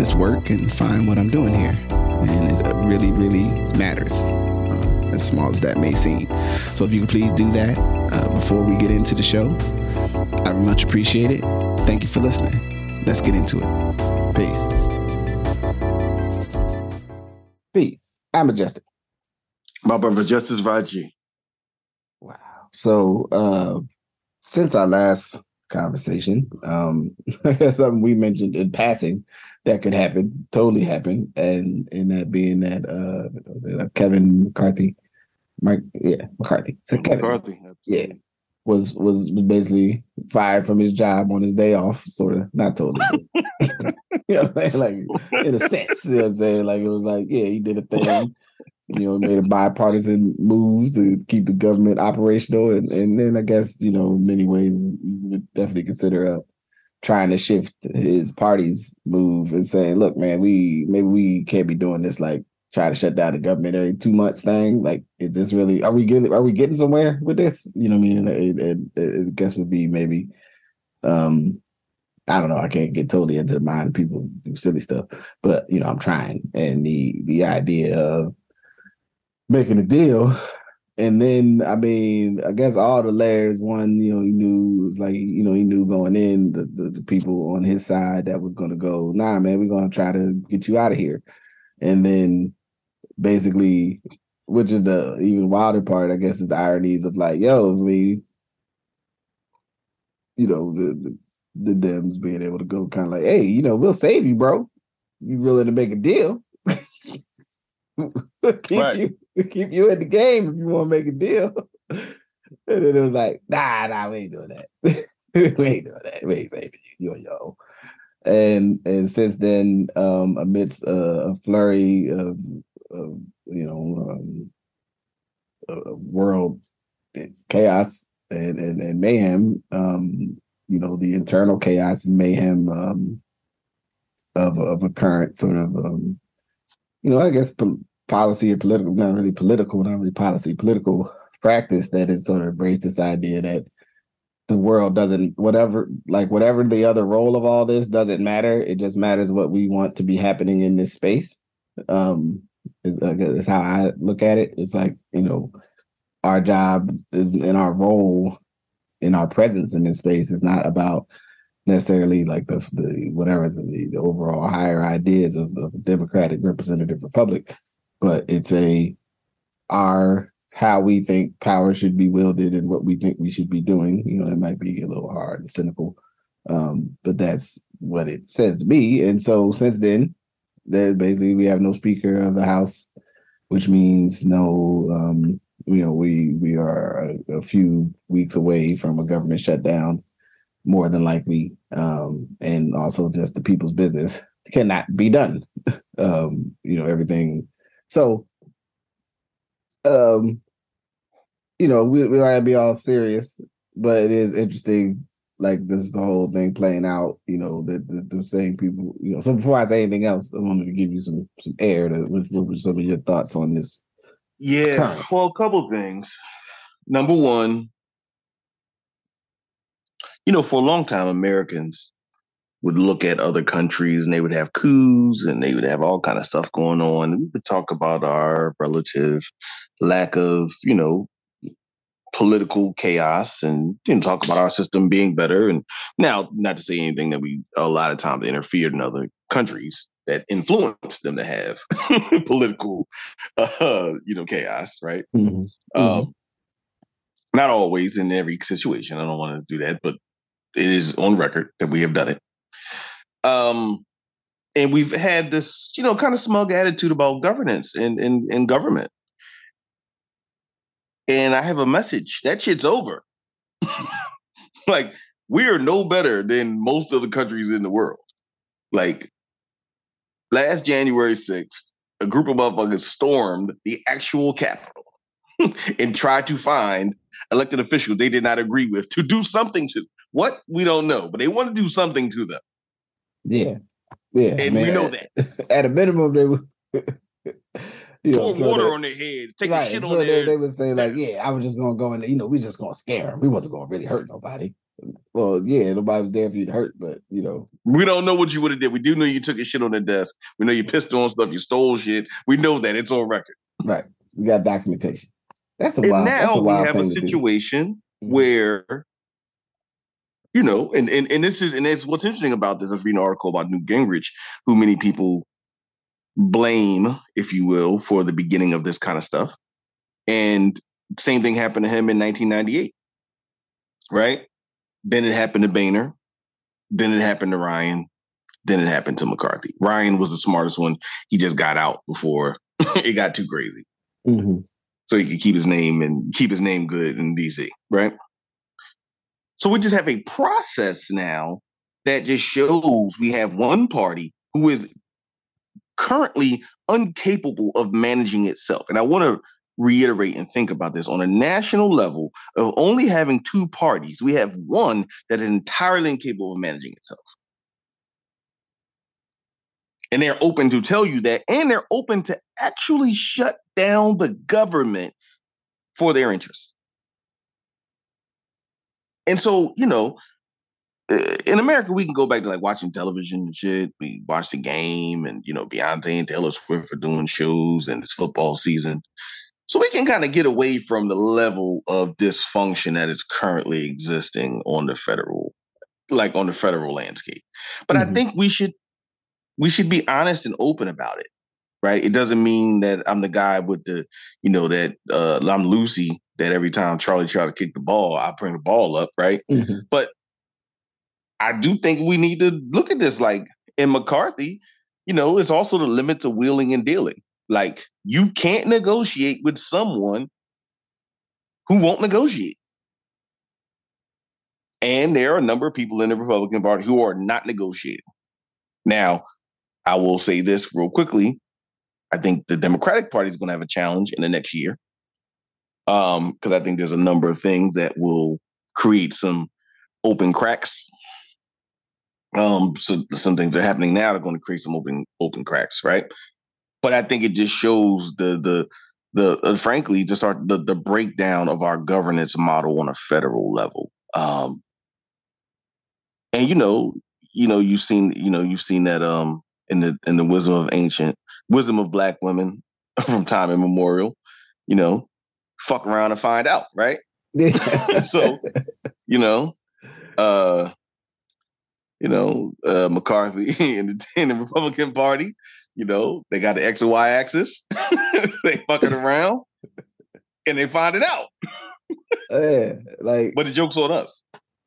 this work and find what I'm doing here. And it really, really matters, uh, as small as that may seem. So if you could please do that uh, before we get into the show, I would much appreciate it. Thank you for listening. Let's get into it. Peace. Peace. I'm Majestic. My brother Justice Rajee. Wow. So uh since our last conversation, um something we mentioned in passing that could happen, totally happen, and in that being that uh Kevin McCarthy, Mike, yeah, McCarthy, so Kevin, McCarthy. yeah, was was basically fired from his job on his day off, sort of, not totally. you know what I'm saying? Like in a sense, you know what I'm saying? Like it was like, yeah, he did a thing. You know, made a bipartisan moves to keep the government operational, and and then I guess you know, in many ways, you would definitely consider uh, trying to shift his party's move and saying, "Look, man, we maybe we can't be doing this like try to shut down the government every two months thing. Like, is this really? Are we getting? Are we getting somewhere with this? You know, what I mean, it, it, it, I guess would be maybe, um, I don't know. I can't get totally into the mind of people do silly stuff, but you know, I'm trying. And the the idea of making a deal. And then, I mean, I guess all the layers. One, you know, he knew it was like, you know, he knew going in the, the, the people on his side that was going to go, nah, man, we're going to try to get you out of here. And then, basically, which is the even wilder part, I guess, is the ironies of like, yo, I mean, you know, the, the the Dems being able to go kind of like, hey, you know, we'll save you, bro. You willing to make a deal? keep Right. you keep you in the game if you want to make a deal. And then it was like, nah, nah, we ain't doing that. we ain't doing that. We ain't saving you. You on your own. And and since then, um, amidst a, a flurry of, of you know um, world chaos and, and, and mayhem, um, you know, the internal chaos and mayhem um, of a- of a current sort of um, you know, I guess pol- policy or political, not really political, not really policy, political practice that has sort of embraced this idea that the world doesn't, whatever, like whatever the other role of all this doesn't matter. It just matters what we want to be happening in this space. Um, is, is how I look at it. It's like, you know, our job is in our role in our presence in this space is not about necessarily like the, the whatever the, the overall higher ideas of, of a democratic representative republic but it's a our how we think power should be wielded and what we think we should be doing. You know it might be a little hard and cynical um but that's what it says to me. And so since then there basically we have no speaker of the house which means no um you know we we are a, a few weeks away from a government shutdown more than likely um and also just the people's business cannot be done. Um you know everything so um you know we we gotta be all serious but it is interesting like this is the whole thing playing out you know that the, the same people you know so before i say anything else i wanted to give you some some air to what, what were some of your thoughts on this Yeah. Occurrence. Well, a couple things. Number one, you know, for a long time, Americans would look at other countries and they would have coups and they would have all kind of stuff going on. We would talk about our relative lack of, you know, political chaos and you know talk about our system being better. And now not to say anything that we a lot of times interfered in other countries that influenced them to have political uh you know chaos right? Mhm. um not always in every situation. I don't want to do that but it is on record that we have done it um and we've had this you know kind of smug attitude about governance and and, and government and I have a message. That shit's over. like we are no better than most of the countries in the world. Like last January 6th, a group of motherfuckers stormed the actual capitol and tried to find elected officials they did not agree with to do something to. What? We don't know, but they want to do something to them. Yeah. Yeah. And man, we know at, that. At a minimum, they would you know, so water they- on their heads, take right, shit on they, their they would say like, yeah, I was just gonna go in. there, You know, we just gonna scare them. We wasn't gonna really hurt nobody. Well, yeah, nobody was there for you to hurt, but you know, We don't know what you would have did. We do know you took a shit on the desk. We know you pissed on stuff. You stole shit. We know that it's on record. right? We got documentation. That's a And wild. that's now a we wild have a situation Mhm. where, you know, and, and and this is and it's what's interesting about this. I was reading an article about Newt Gingrich, who many people blame, if you will, for the beginning of this kind of stuff. And same thing happened to him in 1998, right? Then it happened to Boehner. Then it happened to Ryan. Then it happened to McCarthy. Ryan was the smartest one. He just got out before it got too crazy Mhm. so he could keep his name and keep his name good in DC, right? So we just have a process now that just shows we have one party who is currently incapable of managing itself. And I want to reiterate and think about this on a national level of only having two parties, we have one that is entirely incapable of managing itself. And they're open to tell you that, and they're open to actually shut down the government for their interests. And so, you know, in America, we can go back to like watching television and shit. We watch the game, and you know, Beyonce and Taylor Swift are doing shows, and it's football season. So we can kind of get away from the level of dysfunction that is currently existing on the federal, like on the federal landscape. But I Mhm. think we should we should be honest and open about it, right? It doesn't mean that I'm the guy with the, you know, that uh, I'm Lucy. That every time Charlie tried to kick the ball, I bring the ball up, right? Mhm. I do think we need to look at this like in McCarthy, you know, it's also the limit to wheeling and dealing. Like you can't negotiate with someone who won't negotiate. And there are a number of people in the Republican Party who are not negotiating. Now, I will say this real quickly. I think the Democratic Party is going to have a challenge in the next year. Um, because I think there's a number of things that will create some open cracks. Um so some things are happening now that are going to create some open open cracks right? But i think it just shows the the the uh, frankly just our the, the breakdown of our governance model on a federal level. Um and you know you know you've seen you know you've seen that um in the in the wisdom of ancient wisdom of black women from time immemorial you know fuck around and find out right so you know uh you know uh mccarthy and the, and the republican party you know they got the x and y axis they fucking around and they find it out yeah, like but the joke's on us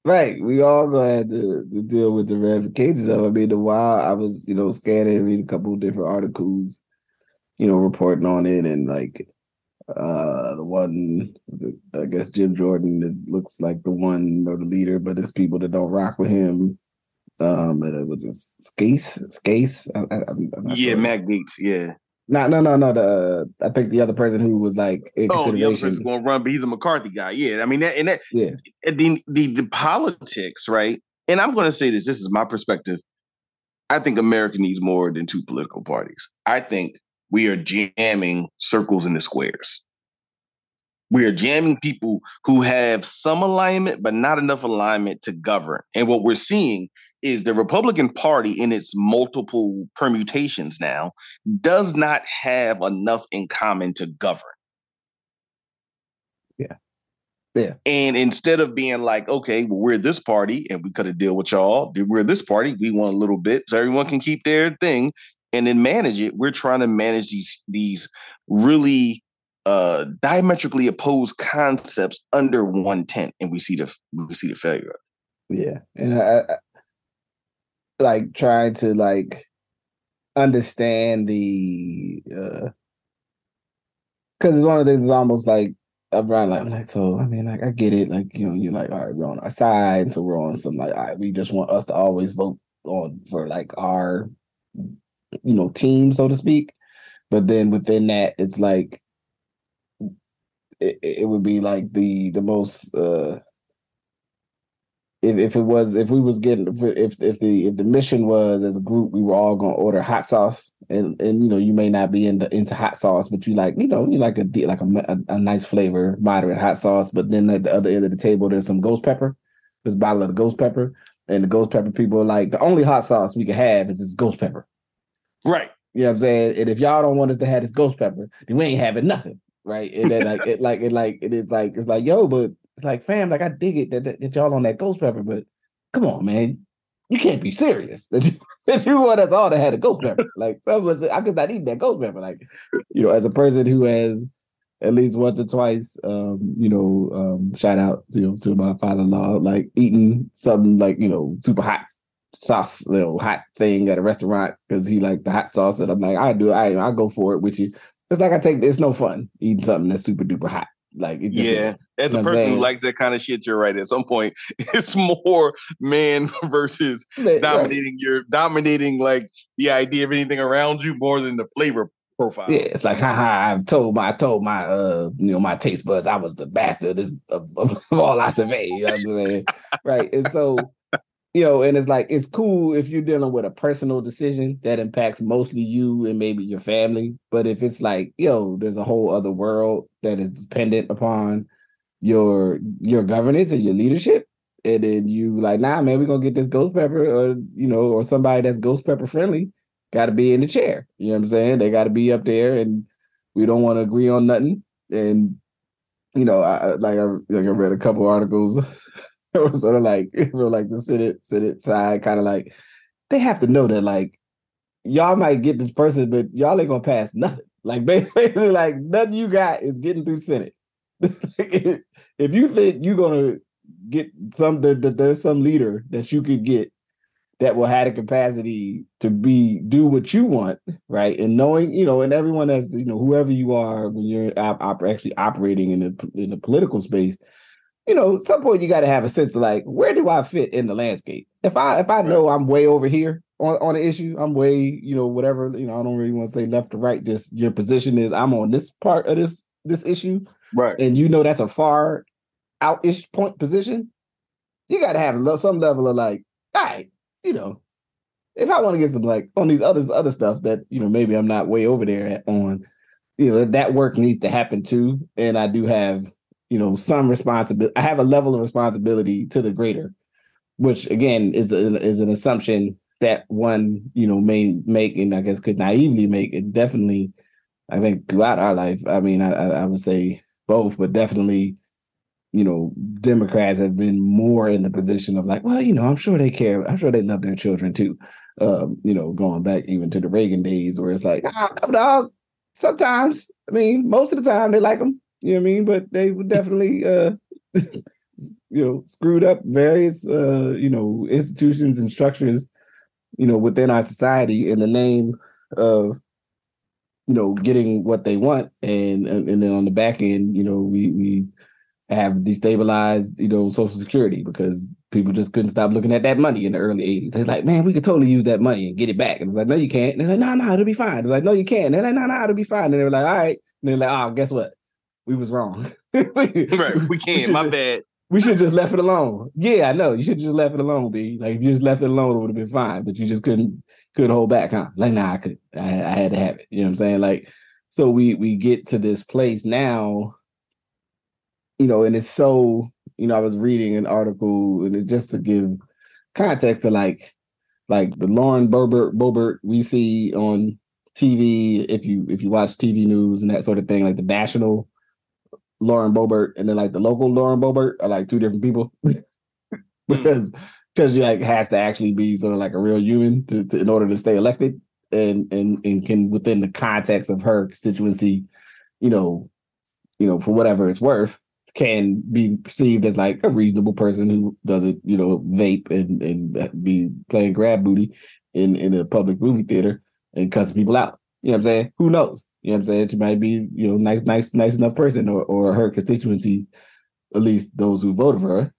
Right. We all gonna have to, to deal with the ramifications of it. I mean, the while I was, you know, scanning and reading a couple of different articles, you know, reporting on it and like uh the one I guess Jim Jordan is, looks like the one or the leader, but it's people that don't rock with him. Um it was a. I, I, yeah sure. matt gaetz yeah No, no, no, no. The I think the other person who was like in oh the other person's gonna run but he's a mccarthy guy yeah i mean that and that yeah, and the, the the politics, right? And I'm going to say this. This is my perspective. I think America needs more than two political parties. I think we are jamming circles into squares. We are jamming people who have some alignment, but not enough alignment to govern. And what we're seeing is the Republican Party, in its multiple permutations now, does not have enough in common to govern. yeah, Yeah. And instead of being like, okay, well, we're this party and we could have deal with y'all, we're this party, we want a little bit so everyone can keep their thing and then manage it. We're trying to manage these these really uh diametrically opposed concepts under one tent, and we see the we see the failure Yeah, and I, I like trying to like understand the uh because it's one of. It's almost like right, like I'm like so. I mean, like I get it. Like you know, you're like, all right, we're on our side, so we're on some like, all right, we just want us to always vote on for like our you know, team, so to speak. But then within that, it's like it, it would be like the the most uh if, if it was if we was getting if if the if the mission was as a group we were all gonna order hot sauce. And and you know you may not be into into hot sauce but you like you know you like a like a, a, a nice flavor moderate hot sauce. But then at the other end of the table there's some ghost pepper this bottle of the ghost pepper. And the ghost pepper people are like the only hot sauce we can have is this ghost pepper right you know what I'm saying and if y'all don't want us to have this ghost pepper then we ain't having nothing right and then like it like it like it is like it's like yo but it's like, fam, like I dig it that, that, that y'all on that ghost pepper, but come on, man, you can't be serious that you, that you want us all to have a ghost pepper. Like some of us, I could not eat that ghost pepper. Like, you know, as a person who has at least once or twice, um, you know, um, shout out to to my father-in-law, like eating something like you know super hot sauce, little hot thing at a restaurant because he like the hot sauce, and I'm like, I do, I I go for it with you. It's like I take it's no fun eating something that's super duper hot. Like yeah, as a person who likes that kind of shit, you're right. At some point, it's more man versus dominating right. your dominating like the idea of anything around you more than the flavor profile. Yeah, it's like haha. I've told my I told my uh you know my taste buds I was the bastard of, of, of all I survey. You know what I'm saying? right, and so you know, and it's like it's cool if you're dealing with a personal decision that impacts mostly you and maybe your family. But if it's like, yo, there's a whole other world that is dependent upon your your governance and your leadership, and then you like, nah, man, we're gonna get this ghost pepper, or you know, or somebody that's ghost pepper friendly, got to be in the chair. You know what I'm saying? They got to be up there, and we don't want to agree on nothing. And you know, I like I like I read a couple articles it was sort of like it was like the Senate Senate side, kind of like they have to know that like y'all might get this person, but y'all ain't gonna pass nothing. Like basically, like nothing you got is getting through Senate. if you think you're gonna get some that, there's some leader that you could get that will have the capacity to be do what you want, right? And knowing, you know, and everyone has, you know, whoever you are when you're op- op- actually operating in the in the political space, you know, some point you got to have a sense of like, where do I fit in the landscape? If I if I know I'm way over here on on the issue, I'm way, you know, whatever, you know, I don't really want to say left or right. Just your position is I'm on this part of this this issue, right? And you know that's a far out-ish point position. You got to have some level of like, all right, you know, if I want to get some like on these other other stuff that you know maybe I'm not way over there at, on, you know, that work needs to happen too. And I do have you know some responsibility. I have a level of responsibility to the greater, which again is a, is an assumption that one you know may make and I guess could naively make and definitely I think throughout our life. I mean, I, I would say both, but definitely, you know, Democrats have been more in the position of like, well, you know, I'm sure they care. I'm sure they love their children too. Um, you know, going back even to the Reagan days, where it's like, ah, dog. Sometimes, I mean, most of the time they like them. You know what I mean? But they would definitely uh you know screwed up various uh you know institutions and structures you know within our society in the name of you know getting what they want. And and, then on the back end you know we we have destabilized you know social security because people just couldn't stop looking at that money in the early 80s it's like man we could totally use that money and get it back. And it's like no you can't. And it's like no no it'll be fine. It's like no you can't. And they're like no no it'll be fine. And they were like all right. And they're like oh guess what we was wrong. right, we can't. We my bad. We should just left it alone. Yeah, I know. You should just left it alone, B. Like if you just left it alone, it would have been fine. But you just couldn't couldn't hold back, huh? Like, nah, I could. I, I had to have it. You know what I'm saying? Like, so we we get to this place now. You know, and it's so. You know, I was reading an article, and it just to give context to like, like the Lauren Boebert Boebert we see on TV. If you if you watch TV news and that sort of thing, like the national Lauren Boebert and then like the local Lauren Boebert are like two different people hmm. because because she like has to actually be sort of like a real human to, to, in order to stay elected and and and can within the context of her constituency, you know, you know for whatever it's worth, can be perceived as like a reasonable person who doesn't you know vape and and be playing grab booty in in a public movie theater and cussing people out. You know what I'm saying? Who knows? You know what I'm saying? She might be, you know, nice, nice, nice enough person, or or her constituency, at least those who voted for her,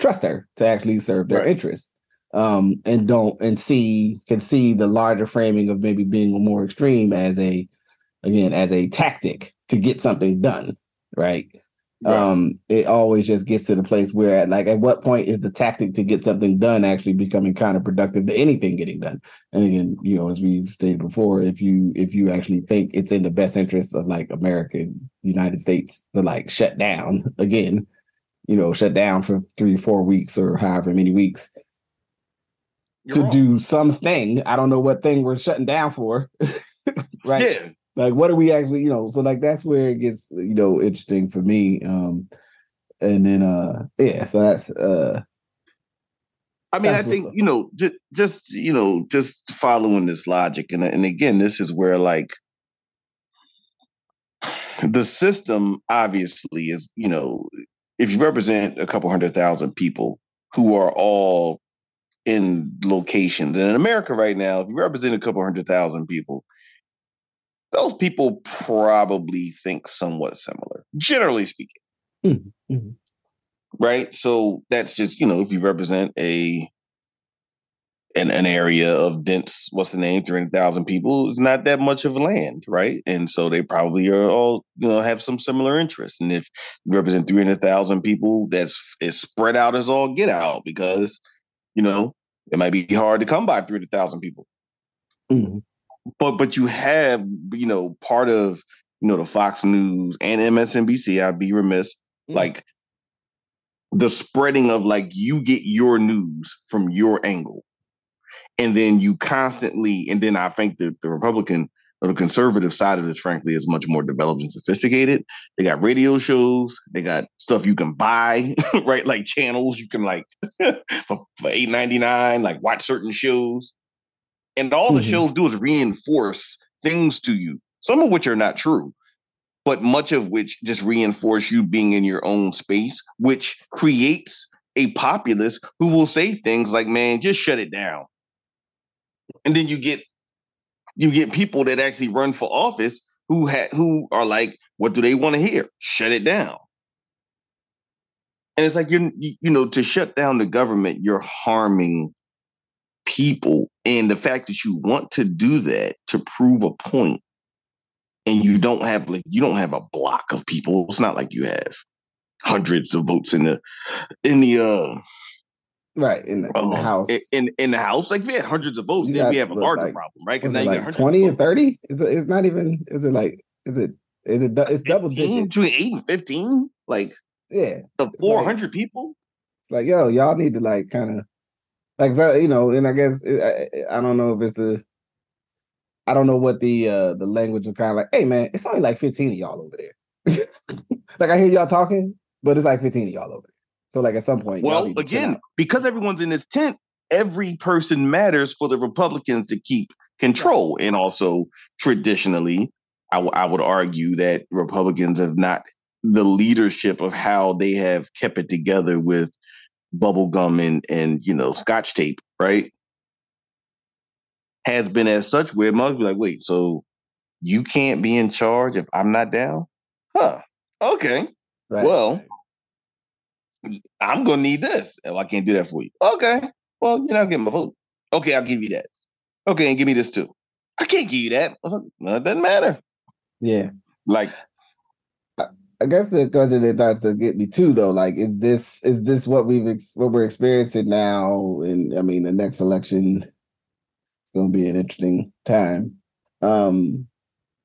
trust her to actually serve their right. interests. um, and don't and see can see the larger framing of maybe being more extreme as a again as a tactic to get something done, right? Right. um it always just gets to the place where at, like at what point is the tactic to get something done actually becoming counterproductive to anything getting done and again you know as we've stated before if you if you actually think it's in the best interest of like american united states to like shut down again you know shut down for three four weeks or however many weeks You're to wrong. do something i don't know what thing we're shutting down for right yeah like what are we actually you know so like that's where it gets you know interesting for me um and then uh yeah so that's uh I mean, I think you know, just, just you know, just following this logic, and and again, this is where like the system obviously is, you know, if you represent a couple hundred thousand people who are all in locations, and in America right now, if you represent a couple hundred thousand people, those people probably think somewhat similar, generally speaking. Mm-hmm. mm-hmm. Right. So that's just, you know, if you represent a an, an area of dense, what's the name, 300,000 people, it's not that much of land, right? And so they probably are all, you know, have some similar interests. And if you represent 300,000 people, that's is spread out as all get out because, you know, it might be hard to come by 300,000 people. Mm-hmm but but you have you know part of you know the Fox News and MSNBC. I'd be remiss mm. like the spreading of like you get your news from your angle, and then you constantly and then I think that the Republican or the conservative side of this, frankly, is much more developed and sophisticated. They got radio shows, they got stuff you can buy, right? Like channels you can like for, for eight ninety nine, like watch certain shows. And all mm-hmm. the shows do is reinforce things to you, some of which are not true, but much of which just reinforce you being in your own space, which creates a populace who will say things like, man, just shut it down. And then you get you get people that actually run for office who had who are like, what do they want to hear? Shut it down. And it's like you're you know, to shut down the government, you're harming people. And the fact that you want to do that to prove a point and you don't have like you don't have a block of people it's not like you have hundreds of votes in the in the uh right in the, in the um, house. in in the house? Like if we had hundreds of votes you then we have a larger like, problem right? Because now you like 20 and 30 is it, it's not even is it like is it is it it's double between 8 and 15 like yeah the 400 like, people? It's like yo y'all need to like kind of like so, you know, and I guess I, I don't know if it's the I don't know what the uh the language of kind of like, hey man, it's only like 15 of y'all over there. like I hear y'all talking, but it's like 15 of y'all over there. So like at some point, well, again, because everyone's in this tent, every person matters for the Republicans to keep control, and also traditionally, I, w- I would argue that Republicans have not the leadership of how they have kept it together with bubble gum and and you know scotch tape, right? Has been as such where most be like, wait, so you can't be in charge if I'm not down? Huh. Okay. Right. Well, I'm gonna need this. Oh, I can't do that for you. Okay. Well, you're not getting my vote. Okay, I'll give you that. Okay, and give me this too. I can't give you that. Well, it doesn't matter. Yeah. Like I guess the question that starts to get me too, though, like, is this is this what we've ex- what we're experiencing now? And I mean, the next election is going to be an interesting time. Um,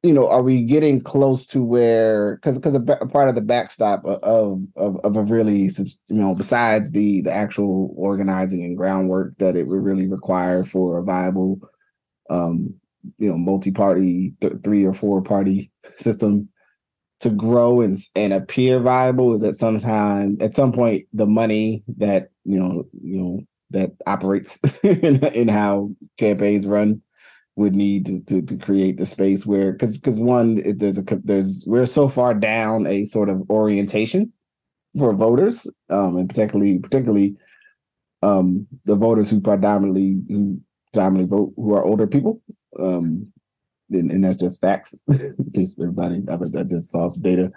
you know, are we getting close to where? Because because a, part of the backstop of, of of a really, you know, besides the the actual organizing and groundwork that it would really require for a viable, um, you know, multi-party, th- three or four party system to grow and and appear viable is at sometime at some point the money that you know you know that operates in, in how campaigns run would need to, to, to create the space where because because one it, there's a there's we're so far down a sort of orientation for voters um and particularly particularly um the voters who predominantly who predominantly vote who are older people um and, and that's just facts. In case everybody, I, I just saw some data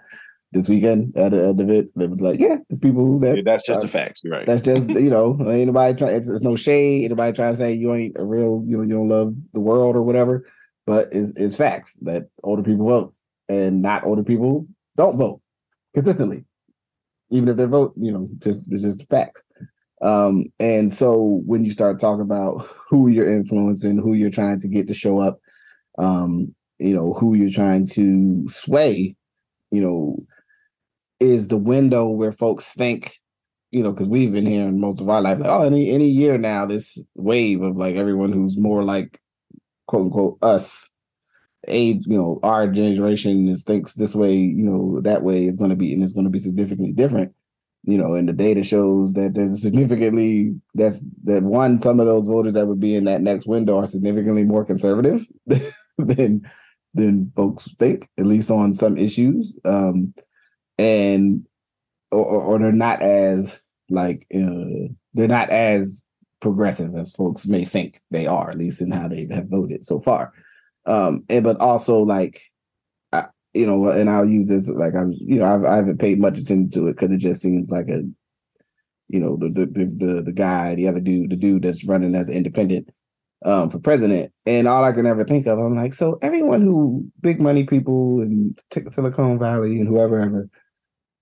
this weekend at the end of it. It was like, yeah, the people that yeah, that's just the facts, right? That's just you know, anybody trying. It's, it's, no shade. Anybody trying to say you ain't a real, you know, you don't love the world or whatever. But it's it's facts that older people vote and not older people don't vote consistently, even if they vote. You know, just it's just facts. Um, and so when you start talking about who you're influencing, who you're trying to get to show up, um, you know, who you're trying to sway, you know, is the window where folks think, you know, because we've been hearing most of our life, like, oh, any any year now, this wave of like everyone who's more like quote unquote us, age, you know, our generation is thinks this way, you know, that way is going to be and it's going to be significantly different. You know, and the data shows that there's a significantly that's that one, some of those voters that would be in that next window are significantly more conservative than than folks think, at least on some issues. Um, and or, or they're not as like uh, they're not as progressive as folks may think they are, at least in how they have voted so far. Um, and but also like, you know, and I'll use this like I'm, you know, I've, I haven't paid much attention to it because it just seems like a, you know, the the the the guy, the other dude, the dude that's running as independent um, for president. And all I can ever think of, I'm like, so everyone who big money people and Silicon Valley and whoever ever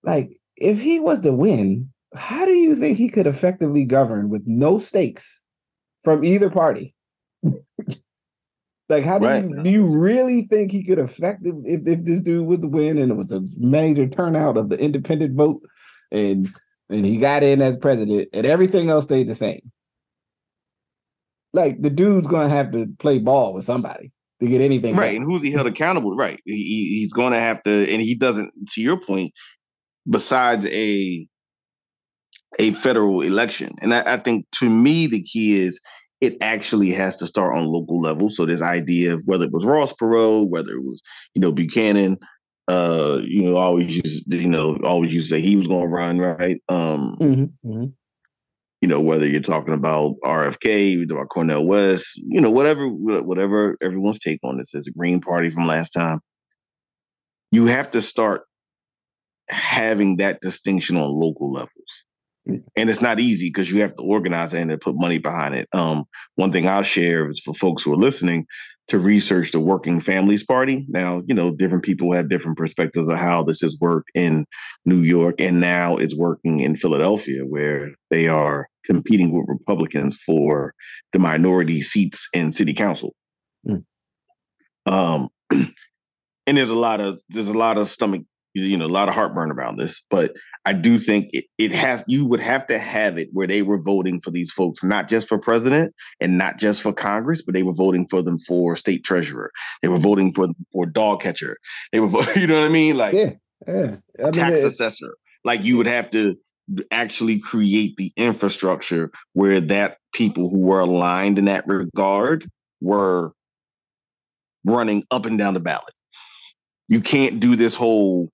like if he was to win, how do you think he could effectively govern with no stakes from either party? like, how do right. you do you really think he could effective if, if this dude was the win and it was a major turnout of the independent vote and and he got in as president and everything else stayed the same? Like the dude's gonna have to play ball with somebody to get anything right. And who's he held accountable? Right. He, he's going to have to, and he doesn't. To your point, besides a a federal election. And I, I, think to me the key is it actually has to start on local level. So this idea of whether it was Ross Perot, whether it was you know Buchanan, uh, you know, always used you know always used to say he was going to run right. Um, mm-hmm, mm-hmm. You know, whether you're talking about RFK, about Cornel West, you know, whatever, whatever everyone's take on this is a Green Party from last time. You have to start having that distinction on local levels. And it's not easy because you have to organize it and put money behind it. Um, one thing I'll share is for folks who are listening to research the Working Families Party. Now, you know, different people have different perspectives of how this has worked in New York, and now it's working in Philadelphia, where they are competing with Republicans for the minority seats in city council. Mm. Um, and there's a lot of there's a lot of stomach you know a lot of heartburn around this but i do think it, it has you would have to have it where they were voting for these folks not just for president and not just for congress but they were voting for them for state treasurer. They were voting for for dog catcher. They were you know what i mean? Like yeah, yeah. I mean, tax assessor. Like you would have to actually create the infrastructure where that people who were aligned in that regard were running up and down the ballot. You can't do this whole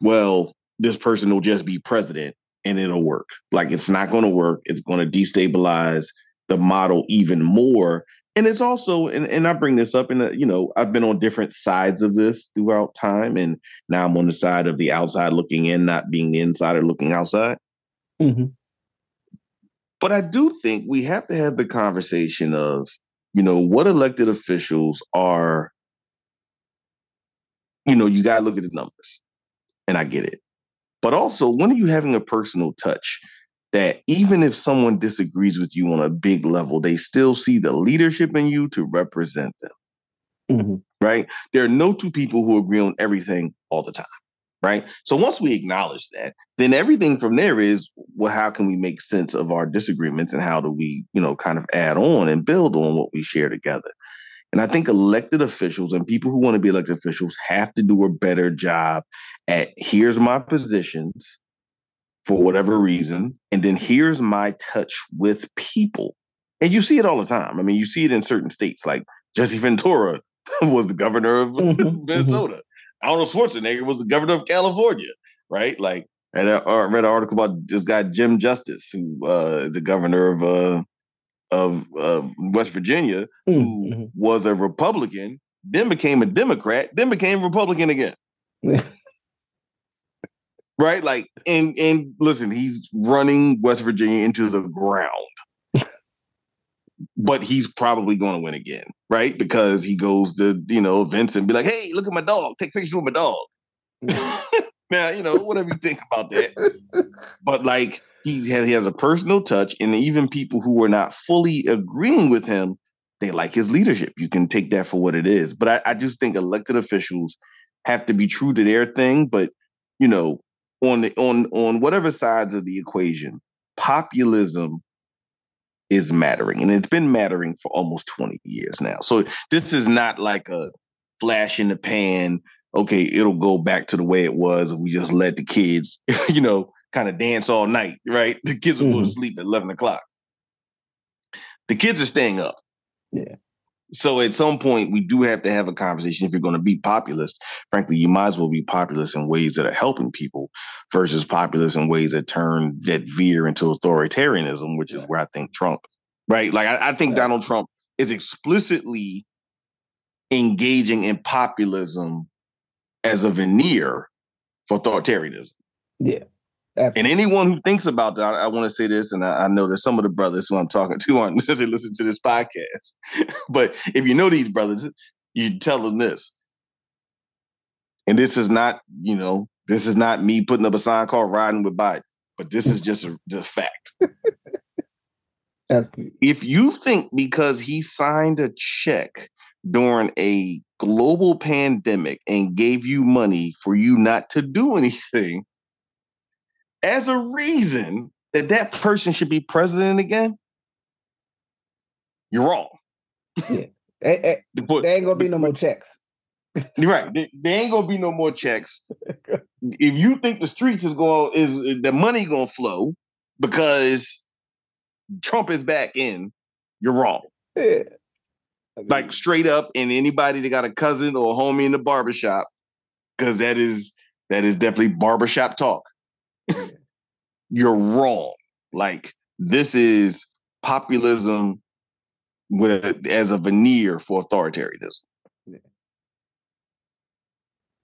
well, this person will just be president and it'll work. Like it's not going to work. It's going to destabilize the model even more. And it's also, and, and I bring this up, and you know, I've been on different sides of this throughout time, and now I'm on the side of the outside looking in, not being the insider looking outside. Mm-hmm. But I do think we have to have the conversation of, you know, what elected officials are. You know, you got to look at the numbers and I get it. But also, when are you having a personal touch that even if someone disagrees with you on a big level, they still see the leadership in you to represent them? Mm-hmm. Right? There are no two people who agree on everything all the time. Right. So once we acknowledge that, then everything from there is well, how can we make sense of our disagreements and how do we, you know, kind of add on and build on what we share together? And I think elected officials and people who want to be elected officials have to do a better job at here's my positions for whatever reason, and then here's my touch with people. And you see it all the time. I mean, you see it in certain states, like Jesse Ventura was the governor of mm-hmm, mm-hmm. Minnesota. Arnold Schwarzenegger was the governor of California, right? Like, and I read an article about this guy Jim Justice, who uh, is the governor of uh, of uh, West Virginia, mm, who mm-hmm. was a Republican, then became a Democrat, then became Republican again. right? Like, and and listen, he's running West Virginia into the ground. but he's probably going to win again, right? Because he goes to you know events and be like, "Hey, look at my dog! Take pictures with my dog." now, you know, whatever you think about that, but like he has, he has a personal touch, and even people who were not fully agreeing with him, they like his leadership. You can take that for what it is. But I, I just think elected officials have to be true to their thing, but you know, on the on on whatever sides of the equation, populism is mattering. And it's been mattering for almost 20 years now. So this is not like a flash in the pan. Okay, it'll go back to the way it was if we just let the kids, you know, kind of dance all night, right? The kids will mm-hmm. go to mm-hmm. sleep at 11 o'clock. The kids are staying up. Yeah. So at some point, we do have to have a conversation. If you're going to be populist, frankly, you might as well be populist in ways that are helping people versus populist in ways that turn that veer into authoritarianism, which is where I think Trump, right? Like I, I think yeah. Donald Trump is explicitly engaging in populism as a veneer for authoritarianism. Yeah. Absolutely. And anyone who thinks about that, I, I want to say this, and I, I, know that some of the brothers who I'm talking to aren't necessarily listening to this podcast. but if you know these brothers, you tell them this. And this is not, you know, this is not me putting up a sign called riding with Biden, but this is just a, a fact. Absolutely. If you think because he signed a check during a global pandemic and gave you money for you not to do anything, as a reason that that person should be president again, you're wrong. Yeah. Hey, hey, there ain't gonna be no more checks. You're right. There, there, ain't gonna be no more checks. if you think the streets is going is the money gonna flow because Trump is back in, you're wrong. Yeah. Like straight up, and anybody that got a cousin or a homie in the barbershop, because that is that is definitely barbershop talk you're wrong. Like this is populism with as a veneer for authoritarianism.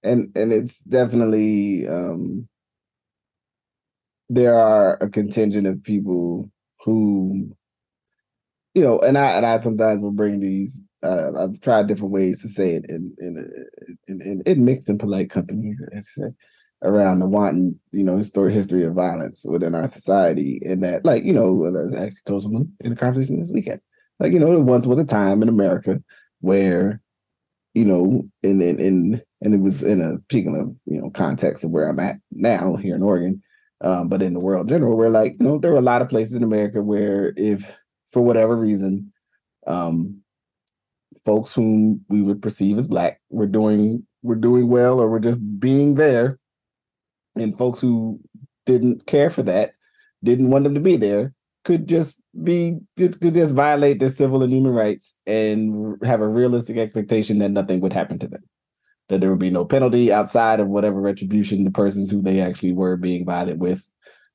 And and it's definitely um there are a contingent of people who you know, and I and I sometimes will bring these. Uh, I've tried different ways to say it in in in, in, in mixed and polite company, around the wanting, you know, history history of violence within our society. And that, like, you know, I actually told someone in a conversation this weekend, like, you know, there once was a time in America where, you know, in in, in and it was in a speaking of you know context of where I'm at now here in Oregon, um, but in the world in general, where like you know there were a lot of places in America where if for whatever reason, um, folks whom we would perceive as black were doing were doing well or were just being there and folks who didn't care for that, didn't want them to be there, could just be could just violate their civil and human rights and have a realistic expectation that nothing would happen to them. That there would be no penalty outside of whatever retribution the persons who they actually were being violent with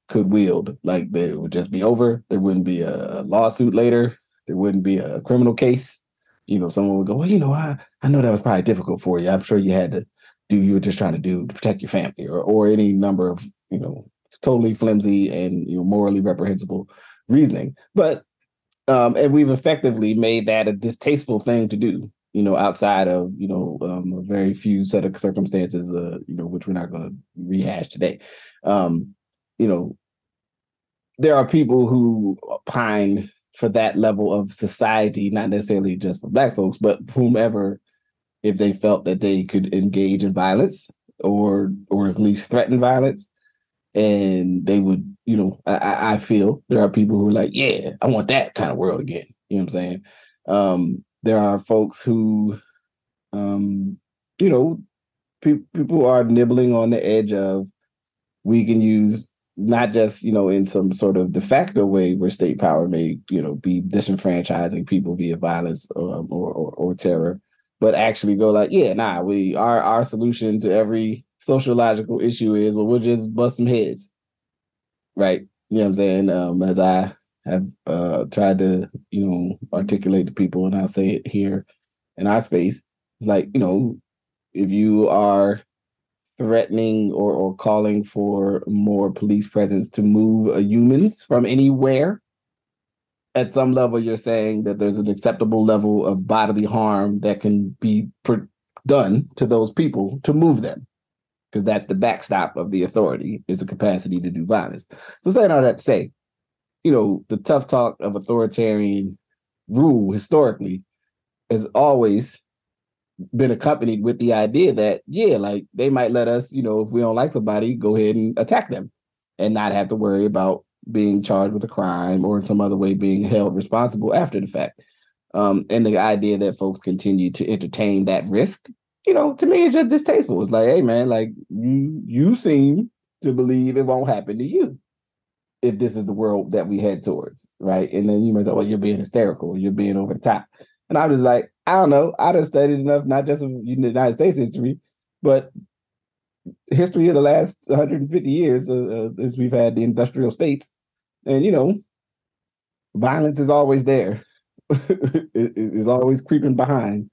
could wield. Like it would just be over. There wouldn't be a lawsuit later. There wouldn't be a criminal case. You know, someone would go, Well, you know, I, I know that was probably difficult for you. I'm sure you had to do you were just trying to do to protect your family or or any number of you know totally flimsy and you know morally reprehensible reasoning. But um and we've effectively made that a distasteful thing to do you know outside of you know um, a very few set of circumstances uh you know which we're not going to rehash today. Um you know there are people who pine for that level of society not necessarily just for black folks but whomever if they felt that they could engage in violence or or at least threaten violence. And they would you know I, I feel there are people who are like yeah i want that kind of world again. You know what i'm saying? Um there are folks who um you know pe- people are nibbling on the edge of we can use not just you know in some sort of de facto way where state power may you know be disenfranchising people via violence um, or, or, or terror but actually go like, yeah, nah, we our our solution to every sociological issue is well, we'll just bust some heads. Right. You know what I'm saying? Um, as I have uh tried to, you know, articulate to people and I'll say it here in our space. It's like, you know, if you are threatening or, or calling for more police presence to move humans from anywhere. At some level, you're saying that there's an acceptable level of bodily harm that can be per- done to those people to move them, because that's the backstop of the authority is the capacity to do violence. So, saying all that to say, you know, the tough talk of authoritarian rule historically has always been accompanied with the idea that yeah like they might let us you know if we don't like somebody go ahead and attack them and not have to worry about being charged with a crime or in some other way being held responsible after the fact um, and the idea that folks continue to entertain that risk you know to me it's just distasteful it's like hey man like you you seem to believe it won't happen to you if this is the world that we head towards right and then you might say well you're being hysterical you're being over the top and I was like, I don't know. I just studied enough, not just of United States history, but history of the last 150 years uh, uh, as we've had the industrial states. And, you know, violence is always there, it is always creeping behind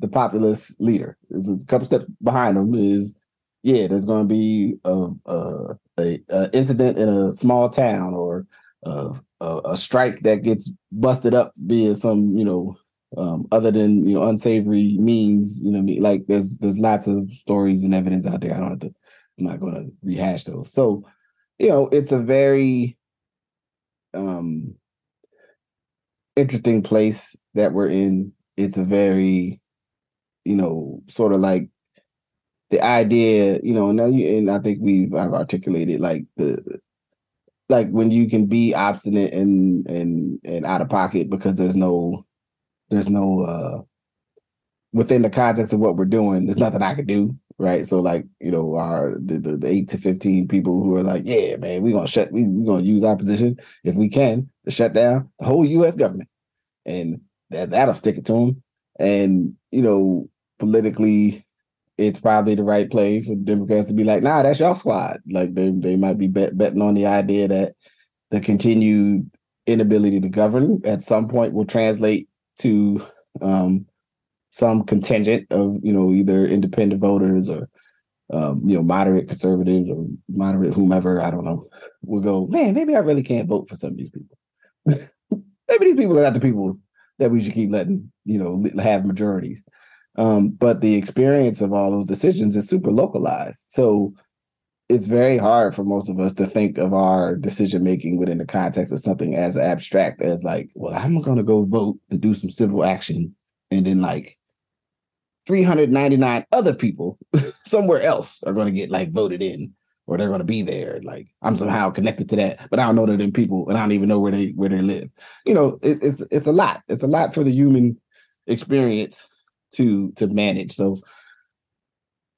the populist leader. It's a couple steps behind them is, yeah, there's going to be a, a, a, a, incident in a small town or a, a strike that gets busted up via some, you know, um, other than you know unsavory means. You know, like there's there's lots of stories and evidence out there. I don't have to. I'm not going to rehash those. So, you know, it's a very um interesting place that we're in. It's a very, you know, sort of like the idea, you know, now you and I think we've I've articulated like the like when you can be obstinate and and and out of pocket because there's no there's no uh within the context of what we're doing, there's nothing I could do. Right. So like, you know, our the, the, eight to fifteen people who are like, yeah, man, we're gonna shut we, we're gonna use our position if we can to shut down the whole US government. And that that'll stick it to them. And, you know, politically it's probably the right play for Democrats to be like, nah, that's your squad. Like they they might be bet, betting on the idea that the continued inability to govern at some point will translate to um, some contingent of you know either independent voters or um, you know moderate conservatives or moderate whomever I don't know will go man maybe I really can't vote for some of these people. Maybe these people are not the people that we should keep letting you know have majorities. Um, but the experience of all those decisions is super localized. So it's very hard for most of us to think of our decision making within the context of something as abstract as like, well, I'm to go vote and do some civil action, and then like 399 other people somewhere else are going to get like voted in, or they're going to be there. Like I'm somehow connected to that, but I don't know that them people, and I don't even know where they where they live. You know, it, it's it's a lot. It's a lot for the human experience to to manage. So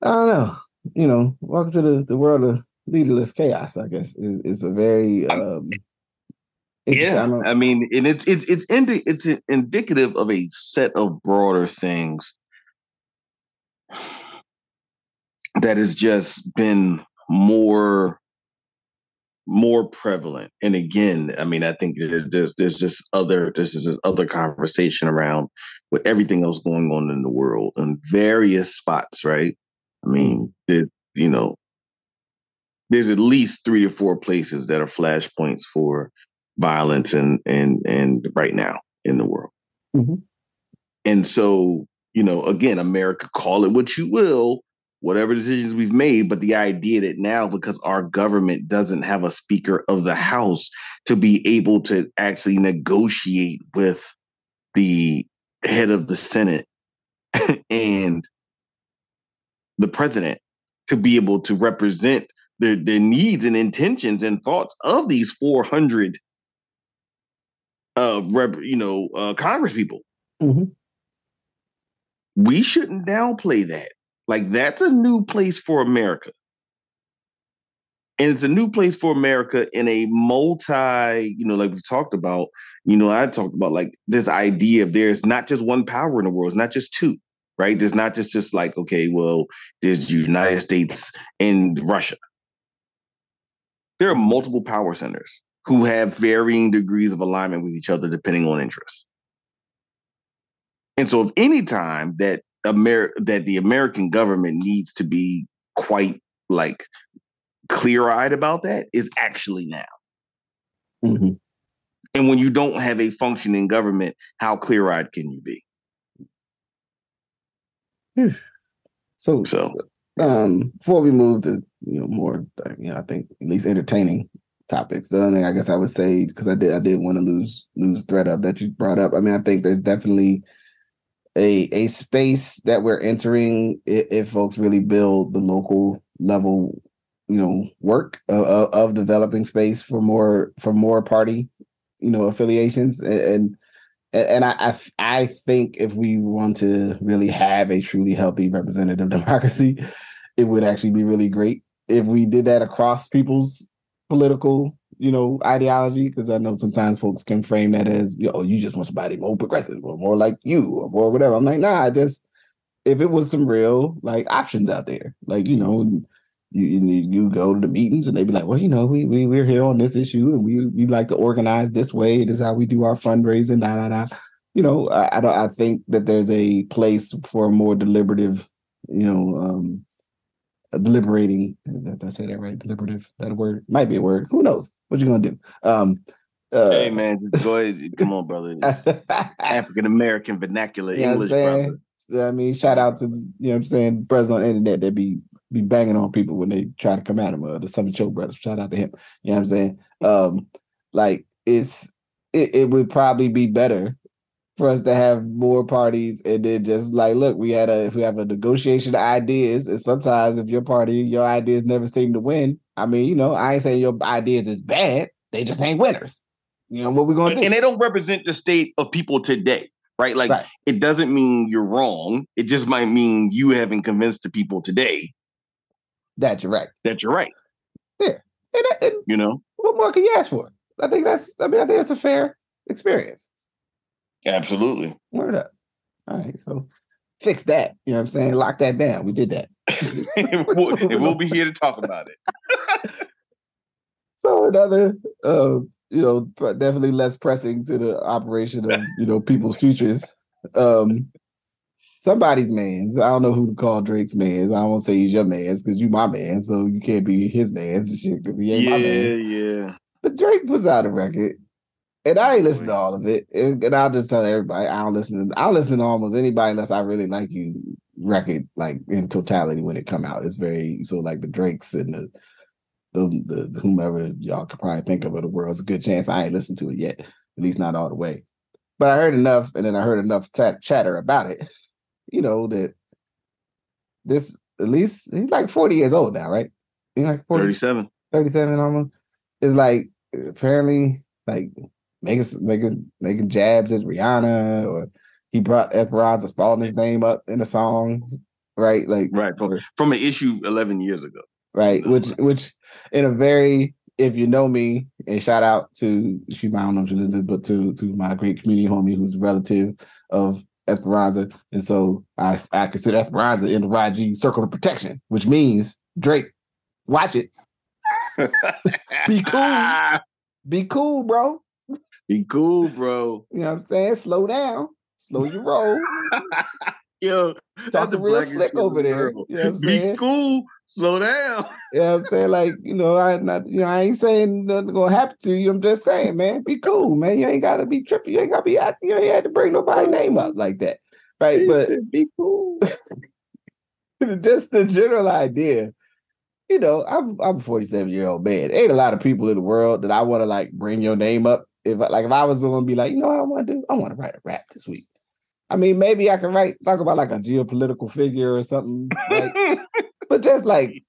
I don't know you know, welcome to the, the world of leaderless chaos. I guess is is a very um, yeah. I, I, mean, and it's it's it's indi- it's indicative of a set of broader things that has just been more more prevalent. And again, I mean, I think there's there's just other there's just other conversation around with everything else going on in the world in various spots, right? I mean, that you know, there's at least three to four places that are flashpoints for violence and and and right now in the world. Mm-hmm. And so, you know, again, America, call it what you will, whatever decisions we've made, but the idea that now because our government doesn't have a speaker of the house to be able to actually negotiate with the head of the Senate and the president to be able to represent the, the needs and intentions and thoughts of these 400 uh rep, you know uh congress people mm-hmm. We shouldn't downplay that like that's a new place for america and it's a new place for america in a multi you know like we talked about you know i talked about like this idea of there's not just one power in the world it's not just two right? There's not just just like, okay, well, there's United States and Russia. There are multiple power centers who have varying degrees of alignment with each other depending on interests. And so if any time that Amer- that the American government needs to be quite like clear eyed about that is actually now. Mm-hmm. And when you don't have a functioning government, how clear eyed can you be? So, So um, before we move to you know more, uh, you know, I think at least entertaining topics. The other thing I guess I would say because I did I did want to lose lose thread of that you brought up. I mean, I think there's definitely a a space that we're entering if, folks really build the local level, you know, work of, of developing space for more for more party, you know, affiliations and. and I I think if we want to really have a truly healthy representative democracy, it would actually be really great if we did that across people's political, you know, ideology. Because I know sometimes folks can frame that as, you know, you just want somebody more progressive or more like you or more whatever. I'm like, nah, I just if it was some real like options out there, like you know, you you, go to the meetings and they'd be like, well, you know, we we we're here on this issue and we we like to organize this way. It is how we do our fundraising. Da da da. You know, I I, don't, I think that there's a place for a more deliberative, you know, um, deliberating. Did I say that right? Deliberative. That word might be a word. Who knows? What you gonna do? Um, uh, hey man, just go ahead. Come on, brother. African American vernacular You know English, brother. I mean, shout out to you know what I'm saying, brothers on the internet that be be banging on people when they try to come at him. Uh, the Summit Show brothers. Shout out to him. You know what I'm saying? Um, like it's it, it would probably be better for us to have more parties and then just like look, we had a if we have a negotiation of ideas, and sometimes if your party, your ideas never seem to win. I mean, you know, I ain't saying your ideas is bad, they just ain't winners. You know what we're gonna do? and they don't represent the state of people today, right? Like Right. it doesn't mean you're wrong. It just might mean you haven't convinced the people today That you're right. that you're right. And, and You know, what more can you ask for? I think that's I mean, I think that's a fair experience. Absolutely. Word up. All right, so fix that. You know what I'm saying? Lock that down. We did that. and, we'll, and we'll be here to talk about it. So another, uh, you know, definitely less pressing to the operation of you know people's futures. Um, somebody's man's. I don't know who to call Drake's man's. I won't say he's your man's because you my man, so you can't be his man's and shit because he ain't my man. Yeah, yeah. But Drake puts out a record, and I ain't listen to all of it. And, and I'll just tell everybody I don't listen. To, I listen to almost anybody unless I really like you record like in totality when it come out. It's very so like the Drakes and the the, the whomever y'all could probably think of in the world. It's a good chance I ain't listened to it yet, at least not all the way. But I heard enough, and then I heard enough chat, chatter about it. You know that this at least he's like forty years old now, right? He's like 40, 37. 37 almost is like apparently like making making making jabs at Rihanna or he brought Esperanza Spalding's name up in a song, right? Like Right. From, from an issue 11 years ago. right, which which in a very if you know me, and shout out to she I don't know if she listens, but to to my great community homie who's a relative of Esperanza, and so I I consider Esperanza in the YG circle of protection, which means Drake, watch it, Be cool. be cool, bro. Be cool, bro. You know what I'm saying? Slow down, slow your roll. Yo, Talk the real slick over the there. You know what I'm Be saying? cool. Slow down. You know what I'm saying? Like, you know, I not you know, I ain't saying nothing gonna happen to you. I'm just saying, man, be cool, man. You ain't gotta be trippy. You ain't gotta be act- you ain't had to bring nobody's name up like that. Right. He But said, be cool. just the general idea. You know, I'm I'm a 47 year old man. Ain't a lot of people in the world that I want to like bring your name up. If like if I was going to be like, you know what I want to do? I want to write a rap this week. I mean, maybe I can write talk about like a geopolitical figure or something, right? but just like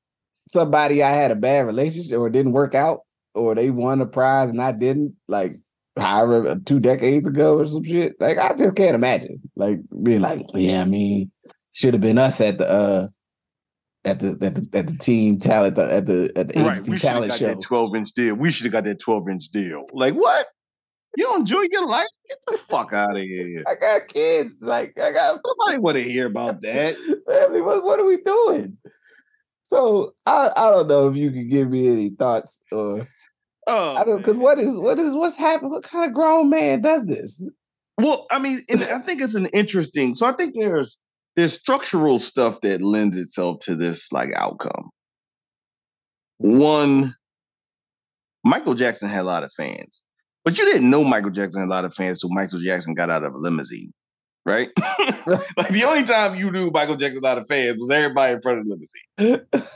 somebody I had a bad relationship or didn't work out, or they won a prize and I didn't, like however two decades ago or some shit. Like I just can't imagine like being like, yeah, I mean, should have been us at the uh at the at the at the team talent at the at the right. agency We talent got show. that 12 inch deal. We should have got that 12 inch deal. Like, what? You don't enjoy your life? Get the fuck out of here. I got kids, like I got Nobody want to hear about that. family. What what are we doing? So I I don't know if you can give me any thoughts or Oh, I don't because what is what is what's happening? What kind of grown man does this? Well, I mean, and I think it's an interesting. So I think there's there's structural stuff that lends itself to this like outcome. one, Michael Jackson had a lot of fans, but you didn't know Michael Jackson had a lot of fans until Michael Jackson got out of a limousine, right? like the only time you knew Michael Jackson had a lot of fans was everybody in front of the limousine